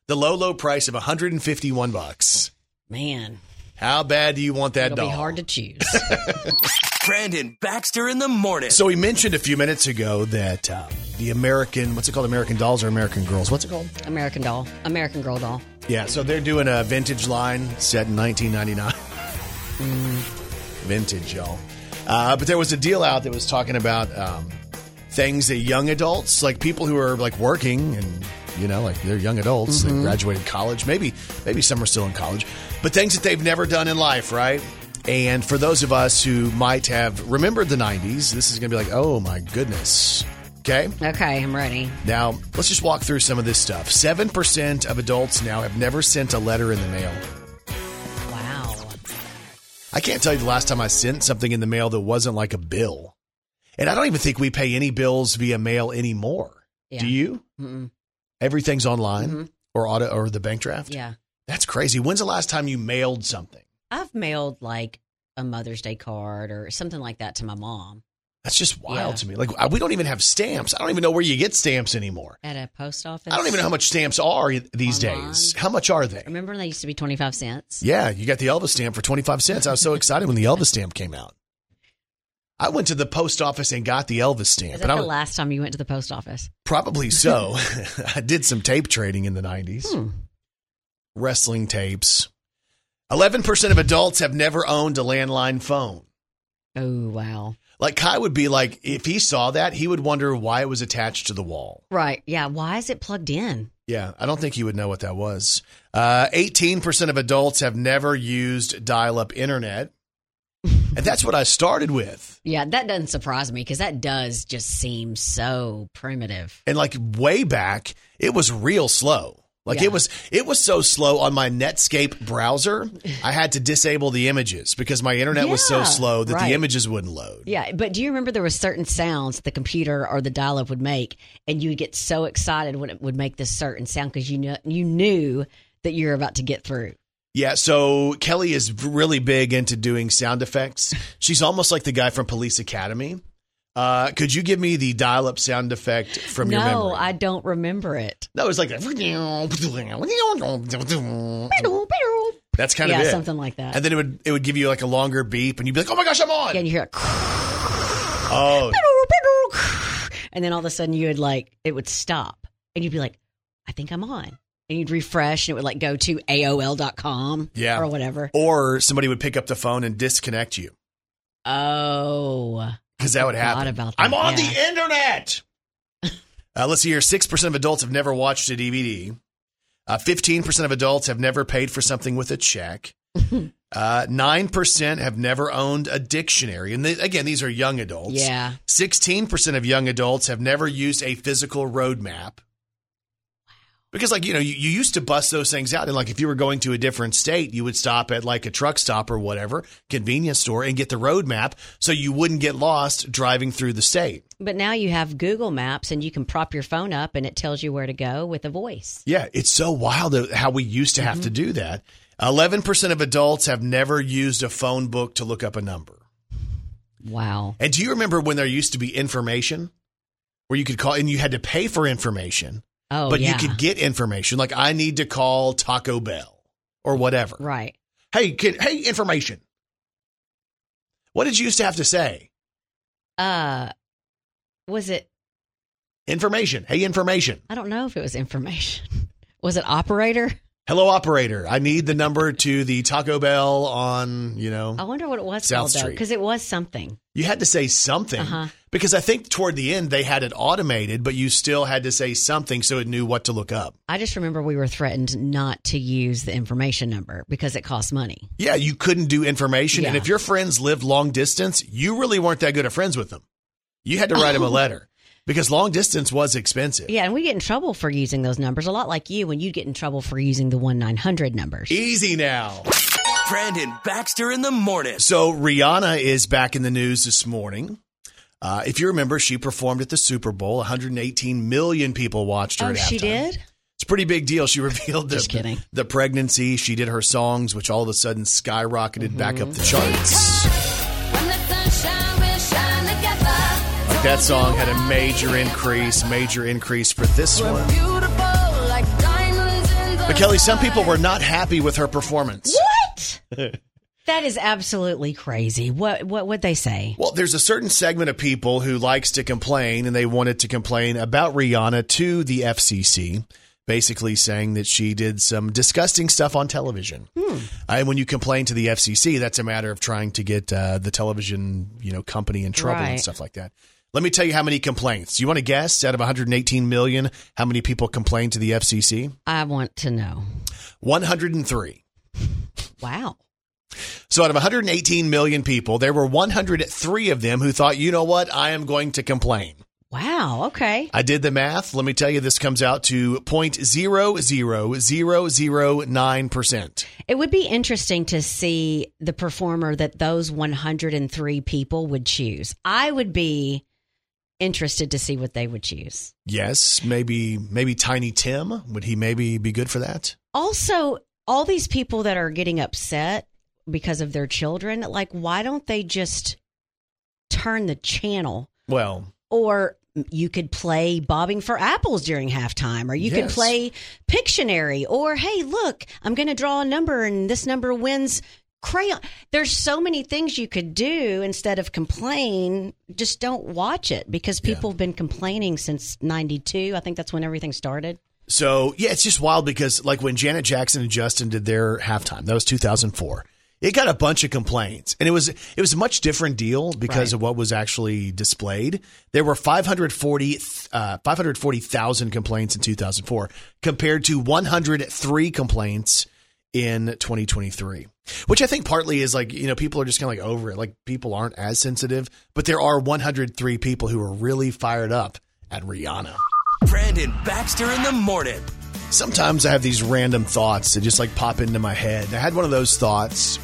The low, low price of 151 bucks. Man, How bad do you want that doll? it'll doll? be hard to choose. Brandon Baxter in the morning. So we mentioned a few minutes ago that uh, the American, what's it called? American Dolls or American Girls? What's it called? American doll, American girl doll. Yeah, so they're doing a vintage line set in 1999. Vintage, y'all. Uh, but there was a deal out that was talking about um, things that young adults, like people who are like working and you know, like they're young adults, they graduated college, maybe maybe some are still in college, but things that they've never done in life, right? And for those of us who might have remembered the '90s, this is going to be like, oh my goodness. Okay. Okay, I'm ready. Now, let's just walk through some of this stuff. 7% of adults now have never sent a letter in the mail. Wow. I can't tell you the last time I sent something in the mail that wasn't like a bill. And I don't even think we pay any bills via mail anymore. Yeah. Do you? Mm-mm. Everything's online mm-hmm. or auto or the bank draft? Yeah. That's crazy. When's the last time you mailed something? I've mailed like a Mother's Day card or something like that to my mom That's just wild Yeah. to me. Like we don't even have stamps. I don't even know where you get stamps anymore. at a post office. I don't even know how much stamps are these Online. days. How much are they? Remember when they used to be 25 cents? Yeah, you got the Elvis stamp for 25 cents. I was so excited when the Elvis stamp came out. I went to the post office and got the Elvis stamp. Is that the last time you went to the post office? probably so. I did some tape trading in the 90s. Hmm. Wrestling tapes. 11% of adults have never owned a landline phone. Oh, wow. Like Kai would be like, if he saw that, he would wonder why it was attached to the wall. Right. Yeah. Why is it plugged in? Yeah, I don't think he would know what that was. Uh, 18% of adults have never used dial up internet. and that's what I started with. Yeah, that doesn't surprise me because that does just seem so primitive. And like way back, it was real slow. Like Yeah. it was it was so slow on my Netscape browser, I had to disable the images because my internet was so slow that right. the images wouldn't load. Yeah, but do you remember there were certain sounds the computer or the dial-up would make, and you would get so excited when it would make this certain sound because you know you knew that you're about to get through. Yeah, so Kelly is really big into doing sound effects. She's almost like the guy from Police Academy. Uh, could you give me the dial-up sound effect from your memory? no? I don't remember it. No, it's like that. That's kind yeah, of it. something like that. And then it would it would give you like a longer beep, and you'd be like, "Oh my gosh, I'm on!" Yeah, and you hear it, oh, and then all of a sudden you would like it would stop, and you'd be like, "I think I'm on," and you'd refresh, and it would like go to AOL.com, Yeah. or whatever. or somebody would pick up the phone and disconnect you Oh, because that would happen. about that, I'm on yeah. the internet. uh, let's see here. Six percent of adults have never watched a DVD. Uh, Fifteen percent of adults have never paid for something with a check. Uh, Nine percent have never owned a dictionary, and they, again, these are young adults. yeah. 16% of young adults have never used a physical road map. Because, like, you know, you, you used to bust those things out. And, like, if you were going to a different state, you would stop at, like, a truck stop or whatever, convenience store, and get the road map so you wouldn't get lost driving through the state. But now you have Google Maps and you can prop your phone up and it tells you where to go with a voice. Yeah, it's so wild how we used to have to mm-hmm. do that. 11% of adults have never used a phone book to look up a number. Wow. And do you remember when there used to be information where you could call and you had to pay for information? Oh, but yeah. you could get information like I need to call Taco Bell or whatever. Right. Hey, kid, hey, information. What did you used to have to say? Uh, was it? Information. Hey, information. I don't know if it was information. Was it operator? Hello, operator. I need the number to the Taco Bell on, you know, I wonder what it was South called Street. because it was something. you had to say something Uh-huh. Because I think toward the end they had it automated, but you still had to say something so it knew what to look up. I just remember we were threatened not to use the information number because it costs money. Yeah, you couldn't do information. And if your friends lived long distance, you really weren't that good of friends with them. You had to write them a oh. letter because long distance was expensive. Yeah, and we get in trouble for using those numbers a lot like you when you get in trouble for using the one nine hundred numbers. Easy now. Brandon Baxter in the morning. So Rihanna is back in the news this morning. Uh, if you remember, she performed at the Super Bowl. 118 million people watched her. Oh, at she halftime. did. It's a pretty big deal. She revealed the, Just kidding. the pregnancy. She did her songs, which all of a sudden skyrocketed back up the Mm-hmm. charts. When the sunshine will shine together. Like that song had a major increase, major increase for this one. Beautiful like diamonds in the But Kelly, some people were not happy with her performance. What? that is absolutely crazy. What what would they say? Well, there's a certain segment of people who likes to complain, and they wanted to complain about Rihanna to the FCC basically saying that she did some disgusting stuff on television. And when you complain to the FCC, that's a matter of trying to get uh, the television, you know, company in trouble and stuff like that. Let me tell you how many complaints. You want to guess out of 118 million how many people complained to the FCC? I want to know. 103. Wow. So out of 118 million people, there were 103 of them who thought, "You know what? I am going to complain." Wow. Okay. I did the math. Let me tell you, this comes out to 0.00009%. It would be interesting to see the performer that those 103 people would choose. I would be interested to see what they would choose. Yes, maybe maybe Tiny Tim. Would he maybe be good for that? Also, all these people that are getting upset because of their children, like, why don't they just turn the channel? Well, Or you could play Bobbing for Apples during halftime, or you could play Pictionary, or hey, look, I'm going to draw a number and this number wins crayon. There's so many things you could do instead of complain. Just don't watch it because people have been complaining since 92. I think that's when everything started. So yeah, it's just wild because like when Janet Jackson and Justin did their halftime, that was 2004. It got a bunch of complaints, and it was it was a much different deal because Right. of what was actually displayed. There were 540 uh, 540,000 complaints in 2004 compared to 103 complaints in 2023. Which I think partly is like, you know, people are just kind of like over it. Like people aren't as sensitive, but there are 103 people who are really fired up at Rihanna. Brandon Baxter in the morning. Sometimes I have these random thoughts that just like pop into my head. I had one of those thoughts,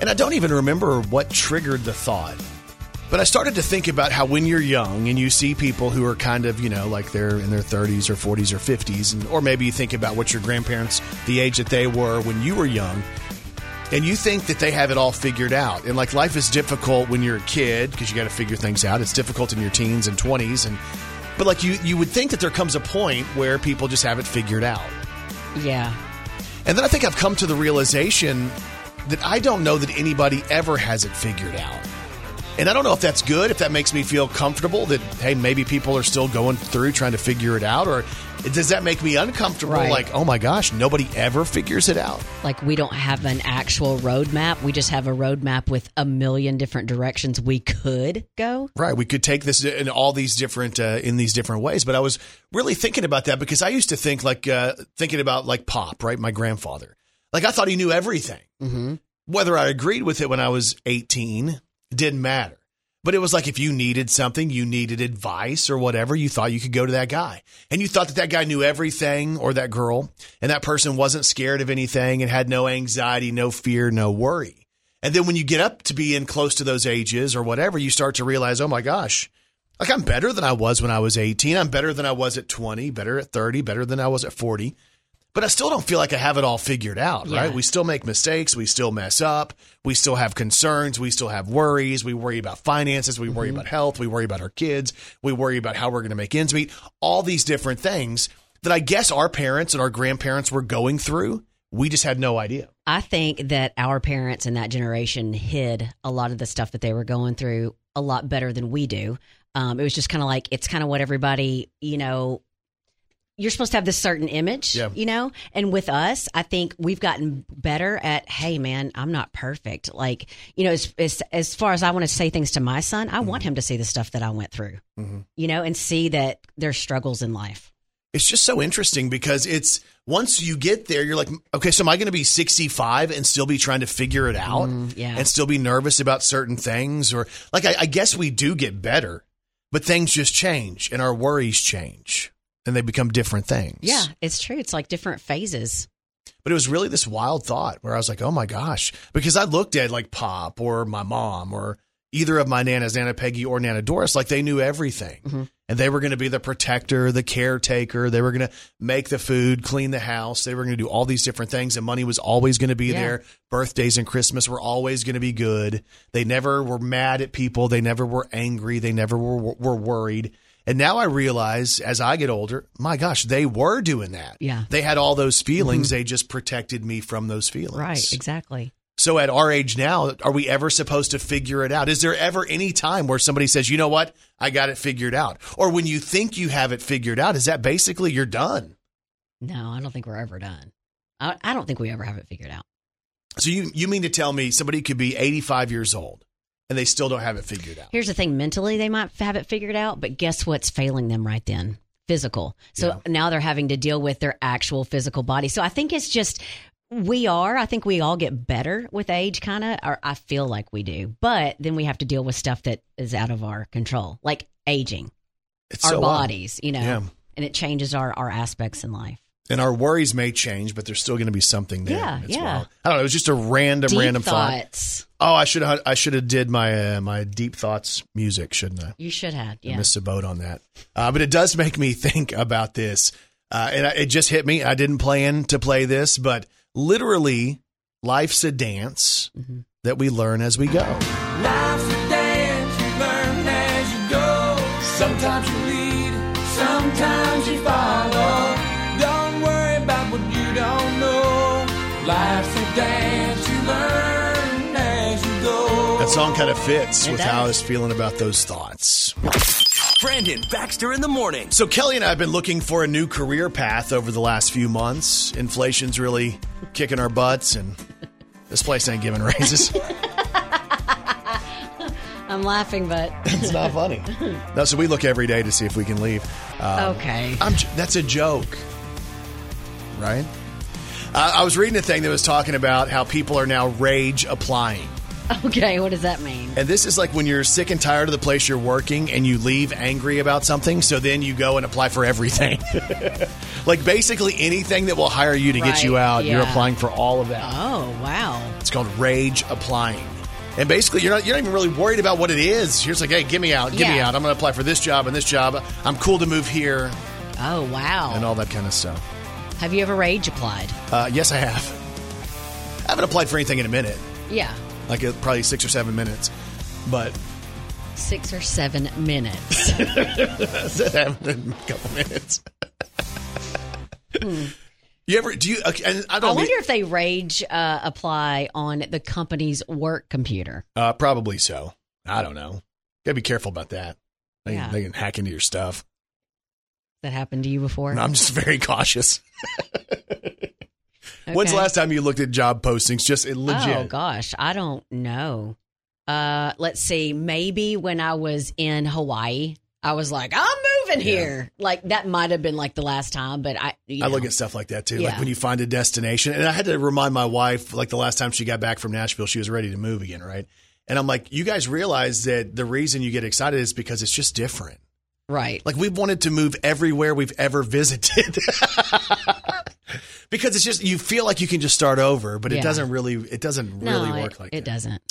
and I don't even remember what triggered the thought. But I started to think about how when you're young and you see people who are kind of, you know, like they're in their 30s or 40s or 50s, and, or maybe you think about what your grandparents, the age that they were when you were young, and you think that they have it all figured out. And like life is difficult when you're a kid because you got to figure things out. It's difficult in your teens and 20s, and but like you, you would think that there comes a point where people just have it figured out. Yeah. And then I think I've come to the realization that I don't know that anybody ever has it figured out. And I don't know if that's good, if that makes me feel comfortable that, hey, maybe people are still going through trying to figure it out, or does that make me uncomfortable? Right. Like, oh my gosh, nobody ever figures it out. Like we don't have an actual roadmap. We just have a roadmap with a million different directions we could go. Right. We could take this in all these different, uh, in these different ways. But I was really thinking about that because I used to think like, uh, thinking about like Pop, right? My grandfather. Like I thought he knew everything. Mm-hmm. Whether I agreed with it when I was 18 didn't matter. But it was like if you needed something, you needed advice or whatever, you thought you could go to that guy. And you thought that that guy knew everything or that girl, and that person wasn't scared of anything and had no anxiety, no fear, no worry. And then when you get up to being close to those ages or whatever, you start to realize, oh my gosh, like I'm better than I was when I was 18. I'm better than I was at 20, better at 30, better than I was at 40 but I still don't feel like I have it all figured out, Yeah. right? We still make mistakes. We still mess up. We still have concerns. We still have worries. We worry about finances. We worry about health. We worry about our kids. We worry about how we're going to make ends meet. All these different things that I guess our parents and our grandparents were going through. We just had no idea. I think that our parents and that generation hid a lot of the stuff that they were going through a lot better than we do. Um, it was just kind of like it's kind of what everybody, you know, you're supposed to have this certain image, Yeah. you know? And with us, I think we've gotten better at, hey, man, I'm not perfect. Like, you know, as, as, as far as I want to say things to my son, I want mm-hmm. him to see the stuff that I went through, mm-hmm. you know, and see that there's struggles in life. It's just so interesting because it's once you get there, you're like, okay, so am I going to be 65 and still be trying to figure it out mm, yeah. and still be nervous about certain things? Or like, I, I guess we do get better, but things just change and our worries change and they become different things. Yeah, it's true. It's like different phases. But it was really this wild thought where I was like, oh my gosh, because I looked at like Pop or my mom or either of my nanas, Nana Peggy or Nana Doris, like they knew everything. Mm-hmm. And they were going to be the protector, the caretaker. They were going to make the food, clean the house. They were going to do all these different things. And money was always going to be Yeah. there. Birthdays and Christmas were always going to be good. They never were mad at people. They never were angry. They never were, were worried. And now I realize as I get older, my gosh, they were doing that. Yeah. They had all those feelings. Mm-hmm. They just protected me from those feelings. Right, exactly. So at our age now, are we ever supposed to figure it out? Is there ever any time where somebody says, you know what? I got it figured out. Or when you think you have it figured out, is that basically you're done? No, I don't think we're ever done. I, I don't think we ever have it figured out. So you you mean to tell me somebody could be 85 years old and they still don't have it figured out? Here's the thing mentally, they might have it figured out, but guess what's failing them right then? Physical. So Yeah. now they're having to deal with their actual physical body. So I think it's just, we are, I think we all get better with age, kind of, or I feel like we do. But then we have to deal with stuff that is out of our control, like aging, It's our so bodies, you know, Yeah. and it changes our, our aspects in life. And our worries may change, but there's still going to be something there. Yeah, It's yeah. wild. I don't know. It was just a random, Deep random thought. Oh, I should have. I should have did my uh, my deep thoughts music, shouldn't I? You should have. I missed a boat on that. Uh, but it does make me think about this, uh, and I, it just hit me. I didn't plan to play this, but literally, life's a dance Mm-hmm. that we learn as we go. Life's Life's a dance you learn as you go. That song kind of fits It with how I was feeling about those thoughts. Brandon Baxter in the morning. So Kelly and I have been looking for a new career path over the last few months. Inflation's really kicking our butts, and this place ain't giving raises. I'm laughing, but it's not funny. No, so we look every day to see if we can leave. Um, okay. I'm, j- that's a joke, right? Uh, I was reading a thing that was talking about how people are now rage applying. Okay. What does that mean? And this is like when you're sick and tired of the place you're working and you leave angry about something, so then you go and apply for everything. like basically anything that will hire you to get you Right, out, you're applying for all of that. Oh, wow. It's called rage applying. And basically, you're not you're not even really worried about what it is. You're just like, hey, get me out, get me out. I'm going to apply for this job and this job. I'm cool to move here Oh, wow. and all that kind of stuff. Have you ever rage applied? Uh, yes, I have. I haven't applied for anything in a minute, Yeah. like uh, probably six or seven minutes. But Six or seven minutes. that happened in a couple minutes. You ever do you? Okay, and I I wonder mean- if they rage uh, apply on the company's work computer. uh, probably so. I don't know. Gotta be careful about that. They, Yeah. they can hack into your stuff. That happened to you before? I'm just very cautious. When's the last time you looked at job postings? Just it legit. Oh gosh, I don't know. Uh, let's see. Maybe when I was in Hawaii, I was like, "I'm moving here." Like that might have been like the last time, but I. You I look at stuff like that too. Like when you find a destination, and I had to remind my wife, like the last time she got back from Nashville, she was ready to move again, right? And I'm like, you guys realize that the reason you get excited is because it's just different. Right. Like we've wanted to move everywhere we've ever visited. because it's just you feel like you can just start over, but it doesn't really it doesn't no, really it, work like it that. doesn't.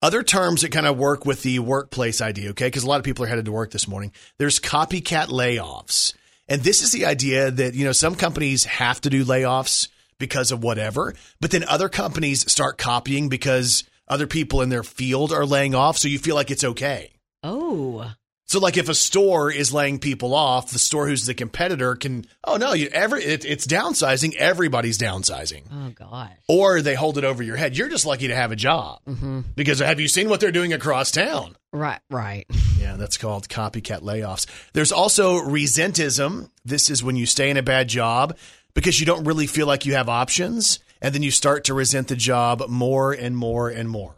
Other terms that kind of work with the workplace idea, okay? Because a lot of people are headed to work this morning. There's copycat layoffs. And this is the idea that, you know, some companies have to do layoffs because of whatever, but then other companies start copying because other people in their field are laying off. So you feel like it's okay. Oh, So, like, if a store is laying people off, the store who's the competitor can, oh no, you every it, it's downsizing. Everybody's downsizing, oh gosh. or they hold it over your head. You're just lucky to have a job Mm-hmm. because have you seen what they're doing across town? Right, right. Yeah, that's called copycat layoffs. There's also resentism. This is when you stay in a bad job because you don't really feel like you have options, and then you start to resent the job more and more and more.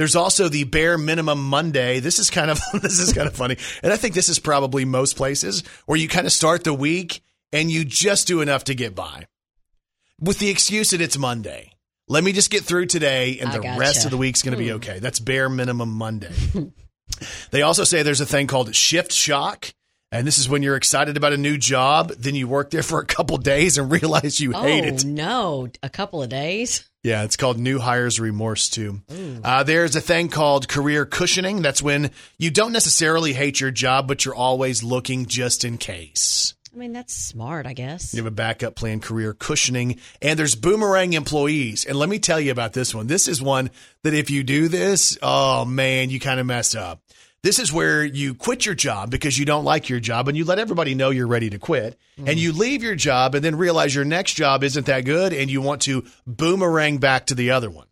There's also the bare minimum Monday. This is kind of this is kind of funny, and I think this is probably most places where you kind of start the week and you just do enough to get by, with the excuse that it's Monday. Let me just get through today, and I the gotcha. rest of the week's going to be hmm. okay. That's bare minimum Monday. They also say there's a thing called shift shock. And this is when you're excited about a new job, then you work there for a couple days and realize you Oh hate it. no, a couple of days. Yeah, it's called new hires remorse too. Uh, there's a thing called career cushioning. That's when you don't necessarily hate your job, but you're always looking just in case. I mean, that's smart, I guess. You have a backup plan, career cushioning, and there's boomerang employees. And let me tell you about this one. This is one that if you do this, oh man, you kind of mess up. This is where you quit your job because you don't like your job and you let everybody know you're ready to quit. Mm-hmm. And you leave your job and then realize your next job isn't that good and you want to boomerang back to the other one.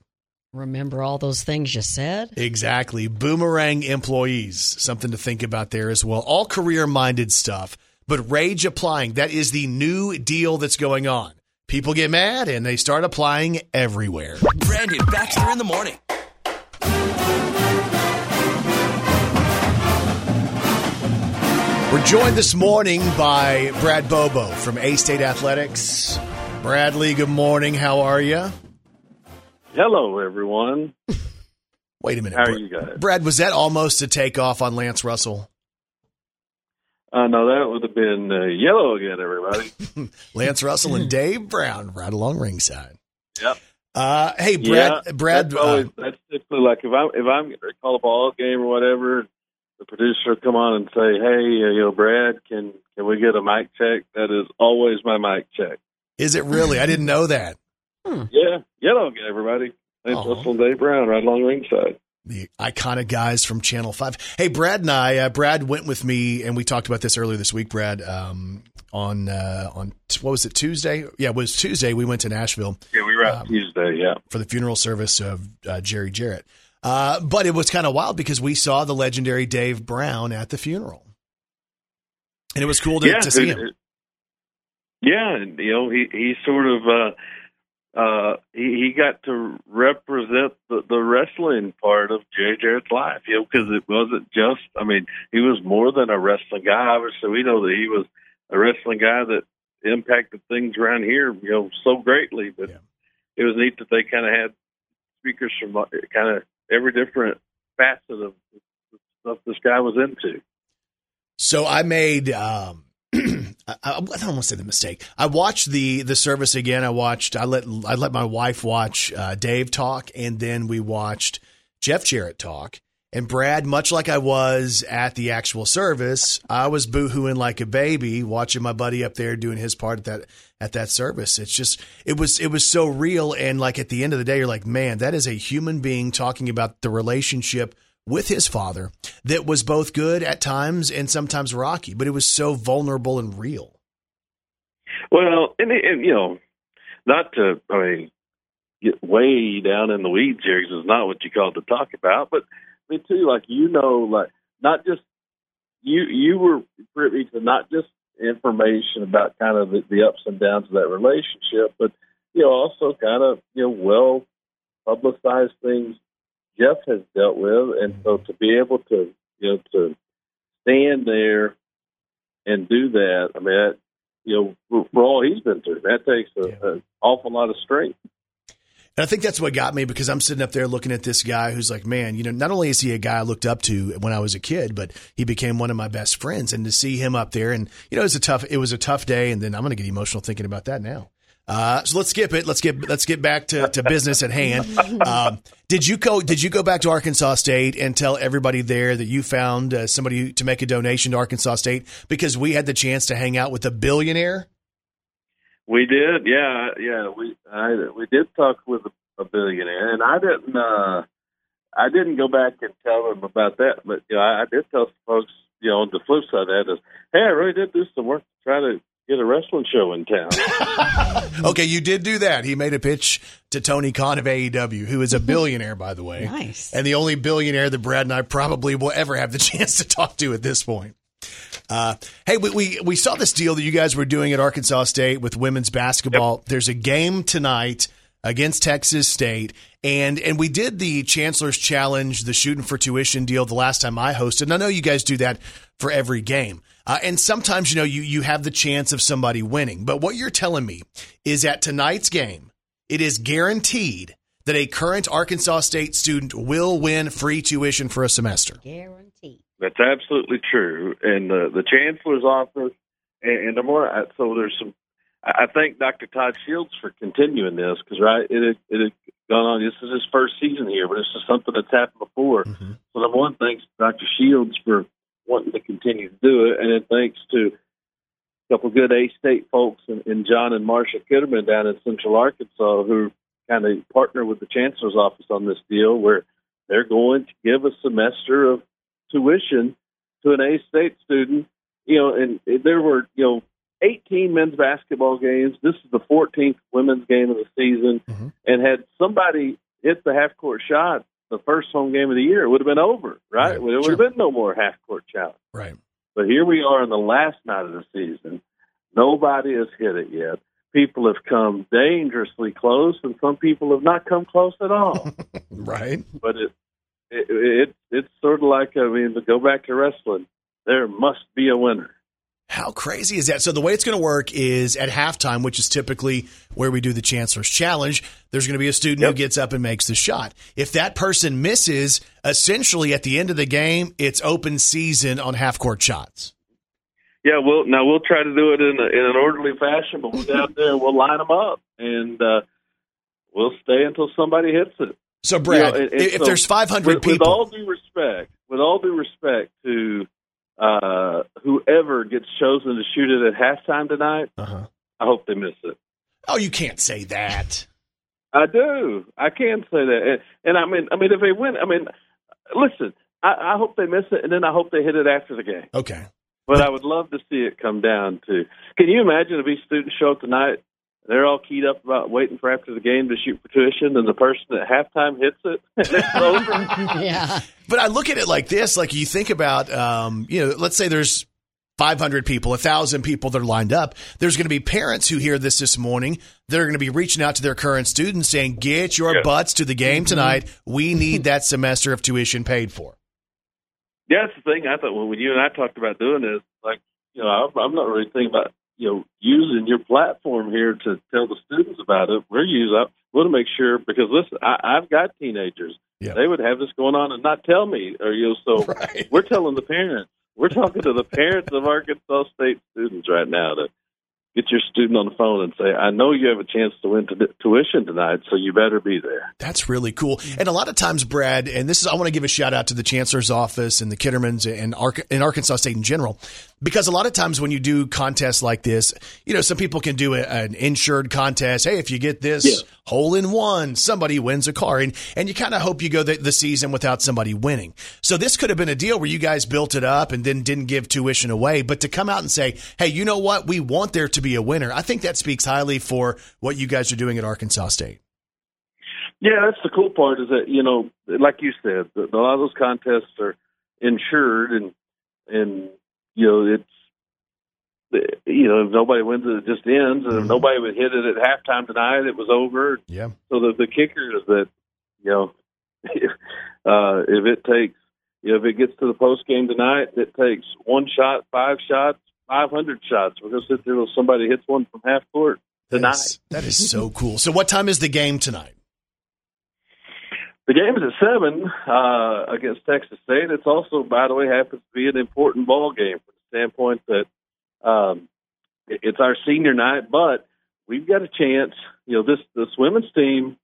Remember all those things you said? Exactly. Boomerang employees. Something to think about there as well. All career minded stuff. but Rage Applying, that is the new deal that's going on. People get mad and they start applying everywhere. Brandon Baxter in the morning. We're joined this morning by Brad Bobo from A State Athletics. Bradley, good morning. How are you? Hello, everyone. Wait a minute. How are you guys? Brad, was that almost a takeoff on Lance Russell? I know that would have been uh, yellow again, everybody. Lance Russell and Dave Brown right along ringside. Yep. Uh, hey, Brad. yeah, Brad. That's, always, uh, that's typically like if I'm if I'm ready to call a ball game or whatever, the producer will come on and say, "Hey, uh, you know, Brad, can can we get a mic check?" That is always my mic check. is it really? I didn't know that. Yeah, yellow again, everybody. Lance Aw. Russell and Dave Brown right along ringside. the iconic guys from Channel Five. Hey, Brad and I. Uh, Brad went with me, and we talked about this earlier this week. Brad, um, on uh, on what was it Tuesday? Yeah, it was Tuesday. We went to Nashville Yeah, we were out Um, Tuesday. Yeah. for the funeral service of uh, Jerry Jarrett. Uh, but it was kind of wild because we saw the legendary Dave Brown at the funeral, and it was cool to, yeah, to see it- him. it- yeah, and you know, he he sort of uh uh he he got to represent the the wrestling part of Jarrett's life, you know, because it wasn't just. I mean, he was more than a wrestling guy. Obviously, we know that he was a wrestling guy that impacted things around here, you know, so greatly. But Yeah. it was neat that they kind of had speakers from kind of every different facet of the stuff this guy was into. So I made. Um, I, I don't want to say the mistake. I watched the the service again. I watched. I let I let my wife watch uh, Dave talk, and then we watched Jeff Jarrett talk. And Brad, much like I was at the actual service, I was boohooing like a baby watching my buddy up there doing his part at that at that service. It's just it was it was so real, and like at the end of the day, you're like, man, that is a human being talking about the relationship with his father that was both good at times and sometimes rocky, but it was so vulnerable and real. Well, and, and you know, not to, I mean, get way down in the weeds here 'cause it's not what you called to talk about, but Mean, too, like, you know, like, not just, you, you were privy to not just information about kind of the, the ups and downs of that relationship, but, you know, also kind of, you know, well publicized things Jeff has dealt with. And so to be able to, you know, to stand there and do that, I mean, that, you know, for, for all he's been through, that takes a, an awful lot of strength. And I think that's what got me because I'm sitting up there looking at this guy who's like, man, you know, not only is he a guy I looked up to when I was a kid, but he became one of my best friends. And to see him up there, and you know, it was a tough, it was a tough day. And then I'm going to get emotional thinking about that now. Uh, so let's skip it. Let's get let's get back to, to business at hand. Um, did you go Did you go back to Arkansas State and tell everybody there that you found uh, somebody to make a donation to Arkansas State because we had the chance to hang out with a billionaire? We did, yeah, yeah. We I, we did talk with a, a billionaire, and I didn't. uh I didn't go back and tell them about that, but you know, I, I did tell some folks, you know, on the flip side of that is, hey, I really did do some work to try to get a wrestling show in town. Okay, you did do that. He made a pitch to Tony Khan of AEW, who is a billionaire, by the way. Nice. And the only billionaire that Brad and I probably will ever have the chance to talk to at this point. Uh, hey, we, we, we saw this deal that you guys were doing at Arkansas State with women's basketball. There's a game tonight against Texas State. And and we did the Chancellor's Challenge, the shooting for tuition deal the last time I hosted. And I know you guys do that for every game. Uh, and sometimes, you know, you, you have the chance of somebody winning. But what you're telling me is at tonight's game, it is guaranteed that a current Arkansas State student will win free tuition for a semester. Guaranteed. That's absolutely true. And the the chancellor's office, and, and the more I- so there's some. I thank Dr. Todd Shields for continuing this because right, it had, it had gone on. This is his first season here, but it's just something that's happened before. Mm-hmm. So number one, thanks to Dr. Shields for wanting to continue to do it, and then thanks to a couple good A State folks and, and John and Marsha Kitterman down in Central Arkansas who kind of partner with the chancellor's office on this deal where they're going to give a semester of tuition to an A State student. You know, and there were you know 18 men's basketball games. This is the 14th women's game of the season, Mhm. and had somebody hit the half court shot the first home game of the year, it would have been over, right? Right. There would Sure. have been no more half court challenge. Right. But here we are in the last night of the season. Nobody has hit it yet. People have come dangerously close, and some people have not come close at all. Right. but it, it, it it's sort of like I mean, to go back to wrestling, there must be a winner. How crazy is that? So the way it's going to work is at halftime, which is typically where we do the Chancellor's Challenge. There's going to be a student who gets up and makes the shot. If that person misses, essentially at the end of the game, it's open season on half court shots. Yeah, well, now we'll try to do it in, a, in an orderly fashion, but we'll out there we'll line them up, and uh, we'll stay until somebody hits it. So, Brad, You know, and- and if so there's 500 with, with people, all due respect, with all due respect to uh, whoever gets chosen to shoot it at halftime tonight, uh-huh. I hope they miss it. oh, you can't say that. I do. I can say that, and, and I mean, I mean, if they win, I mean, listen, I, I hope they miss it, and then I hope they hit it after the game. Okay. But I would love to see it come down to. Can you imagine if these students show up tonight? They're all keyed up about waiting for after the game to shoot for tuition, and the person at halftime hits it, and it's over. yeah. But I look at it like this: like you think about, um, you know, let's say there's 500 people, 1,000 people that are lined up. There's going to be parents who hear this this morning. They're going to be reaching out to their current students saying, "Get your Yeah. butts to the game tonight. We need that semester of tuition paid for." Yeah, that's the thing. I thought well, when you and I talked about doing this, like you know, I'm, I'm not really thinking about you know using your platform here to tell the students about it. We're using I want to make sure because listen, I, I've got teenagers. Yeah. They would have this going on and not tell me, or you know, so Right. we're telling the parents. We're talking to the parents of Arkansas State students right now to get your student on the phone and say, "I know you have a chance to win t- tuition tonight, so you better be there." That's really cool. And a lot of times, Brad, and this is, I want to give a shout out to the chancellor's office and the Kittermans and Ark- and Arkansas State in general, because a lot of times when you do contests like this, you know, some people can do a, an insured contest. Hey, if you get this Yeah. hole in one, somebody wins a car, and and you kind of hope you go the, the season without somebody winning. So this could have been a deal where you guys built it up and then didn't give tuition away, but to come out and say, hey, you know what, we want there to be a winner. I think that speaks highly for what you guys are doing at Arkansas State. Yeah, that's the cool part is that you know, like you said, a lot of those contests are insured, and and you know it's you know if nobody wins it, it just ends, and if Mhm. nobody would hit it at halftime tonight, it was over. Yeah. So the the kicker is that you know uh, if it takes you know if it gets to the post game tonight, it takes one shot, five shots, five hundred shots. We're gonna sit there until somebody hits one from half court tonight. That's- that is so cool. So, what time is the game tonight? The game is at seven uh, against Texas State. It's also, by the way, happens to be an important ball game from the standpoint that um, it's our senior night, but we've got a chance. You know, this this women's team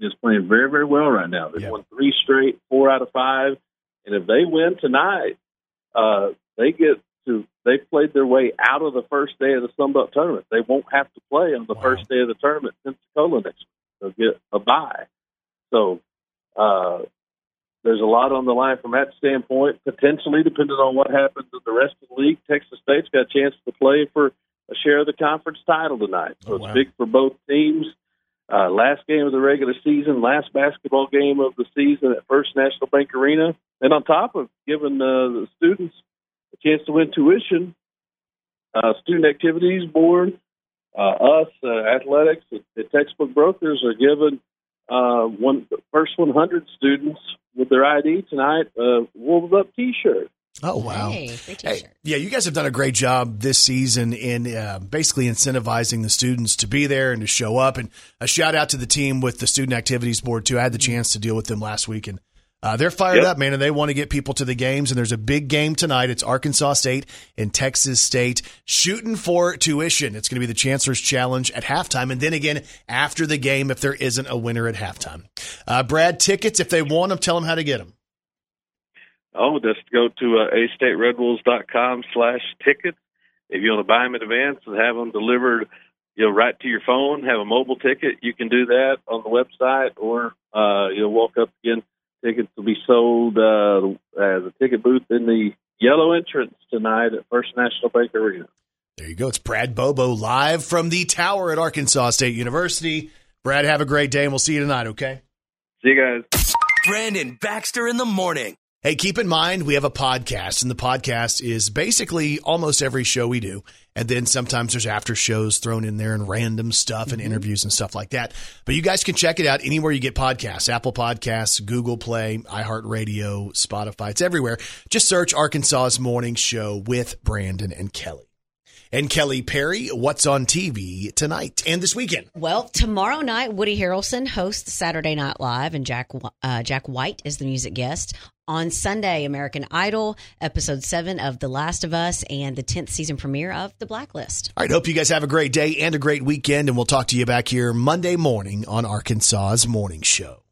is playing very, very well right now. They've Yeah. won three straight, four out of five, and if they win tonight, uh, they get to. They played their way out of the first day of the Sun Belt tournament. They won't have to play on the Wow. first day of the tournament Pensacola next week. They'll get a bye. So uh, there's a lot on the line from that standpoint. Potentially, depending on what happens in the rest of the league, Texas State's got a chance to play for a share of the conference title tonight. So Oh, it's big for both teams. Uh, last game of the regular season, last basketball game of the season at First National Bank Arena, and on top of giving uh, the students a chance to win tuition, uh, Student Activities Board, uh, us, uh, athletics, the, the textbook brokers are giving uh, one the first 100 students with their ID tonight uh, Wolves Up T-shirt. Oh, wow. Hey, Hey, yeah, you guys have done a great job this season in uh, basically incentivizing the students to be there and to show up. And a shout out to the team with the Student Activities Board, too. I had the chance to deal with them last week, and uh, they're fired Yep. up, man, and they want to get people to the games. And there's a big game tonight. It's Arkansas State and Texas State shooting for tuition. It's going to be the Chancellor's Challenge at halftime, and then again after the game if there isn't a winner at halftime. Uh, Brad, tickets, if they want them, tell them how to get them. Oh, just go to uh, astateredwolves.com slash tickets. If you want to buy them in advance and have them delivered, you know, right to your phone, have a mobile ticket, you can do that on the website, or uh, you'll walk up again. Tickets will be sold uh, at the ticket booth in the yellow entrance tonight at First National Bank Arena. There you go. It's Brad Bobo live from the tower at Arkansas State University. Brad, have a great day, and we'll see you tonight, okay? See you guys. Brandon Baxter in the morning. Hey, keep in mind we have a podcast, and the podcast is basically almost every show we do. And then sometimes there's after shows thrown in there and random stuff and mm-hmm. interviews and stuff like that. But you guys can check it out anywhere you get podcasts Apple Podcasts, Google Play, iHeartRadio, Spotify. It's everywhere. Just search Arkansas's Morning Show with Brandon and Kelly. And Kelly Perry, what's on TV tonight and this weekend? Well, tomorrow night, Woody Harrelson hosts Saturday Night Live, and Jack uh, Jack White is the music guest. On Sunday, American Idol, episode seven of The Last of Us, and the 10th season premiere of The Blacklist. All right. Hope you guys have a great day and a great weekend. And we'll talk to you back here Monday morning on Arkansas's Morning Show.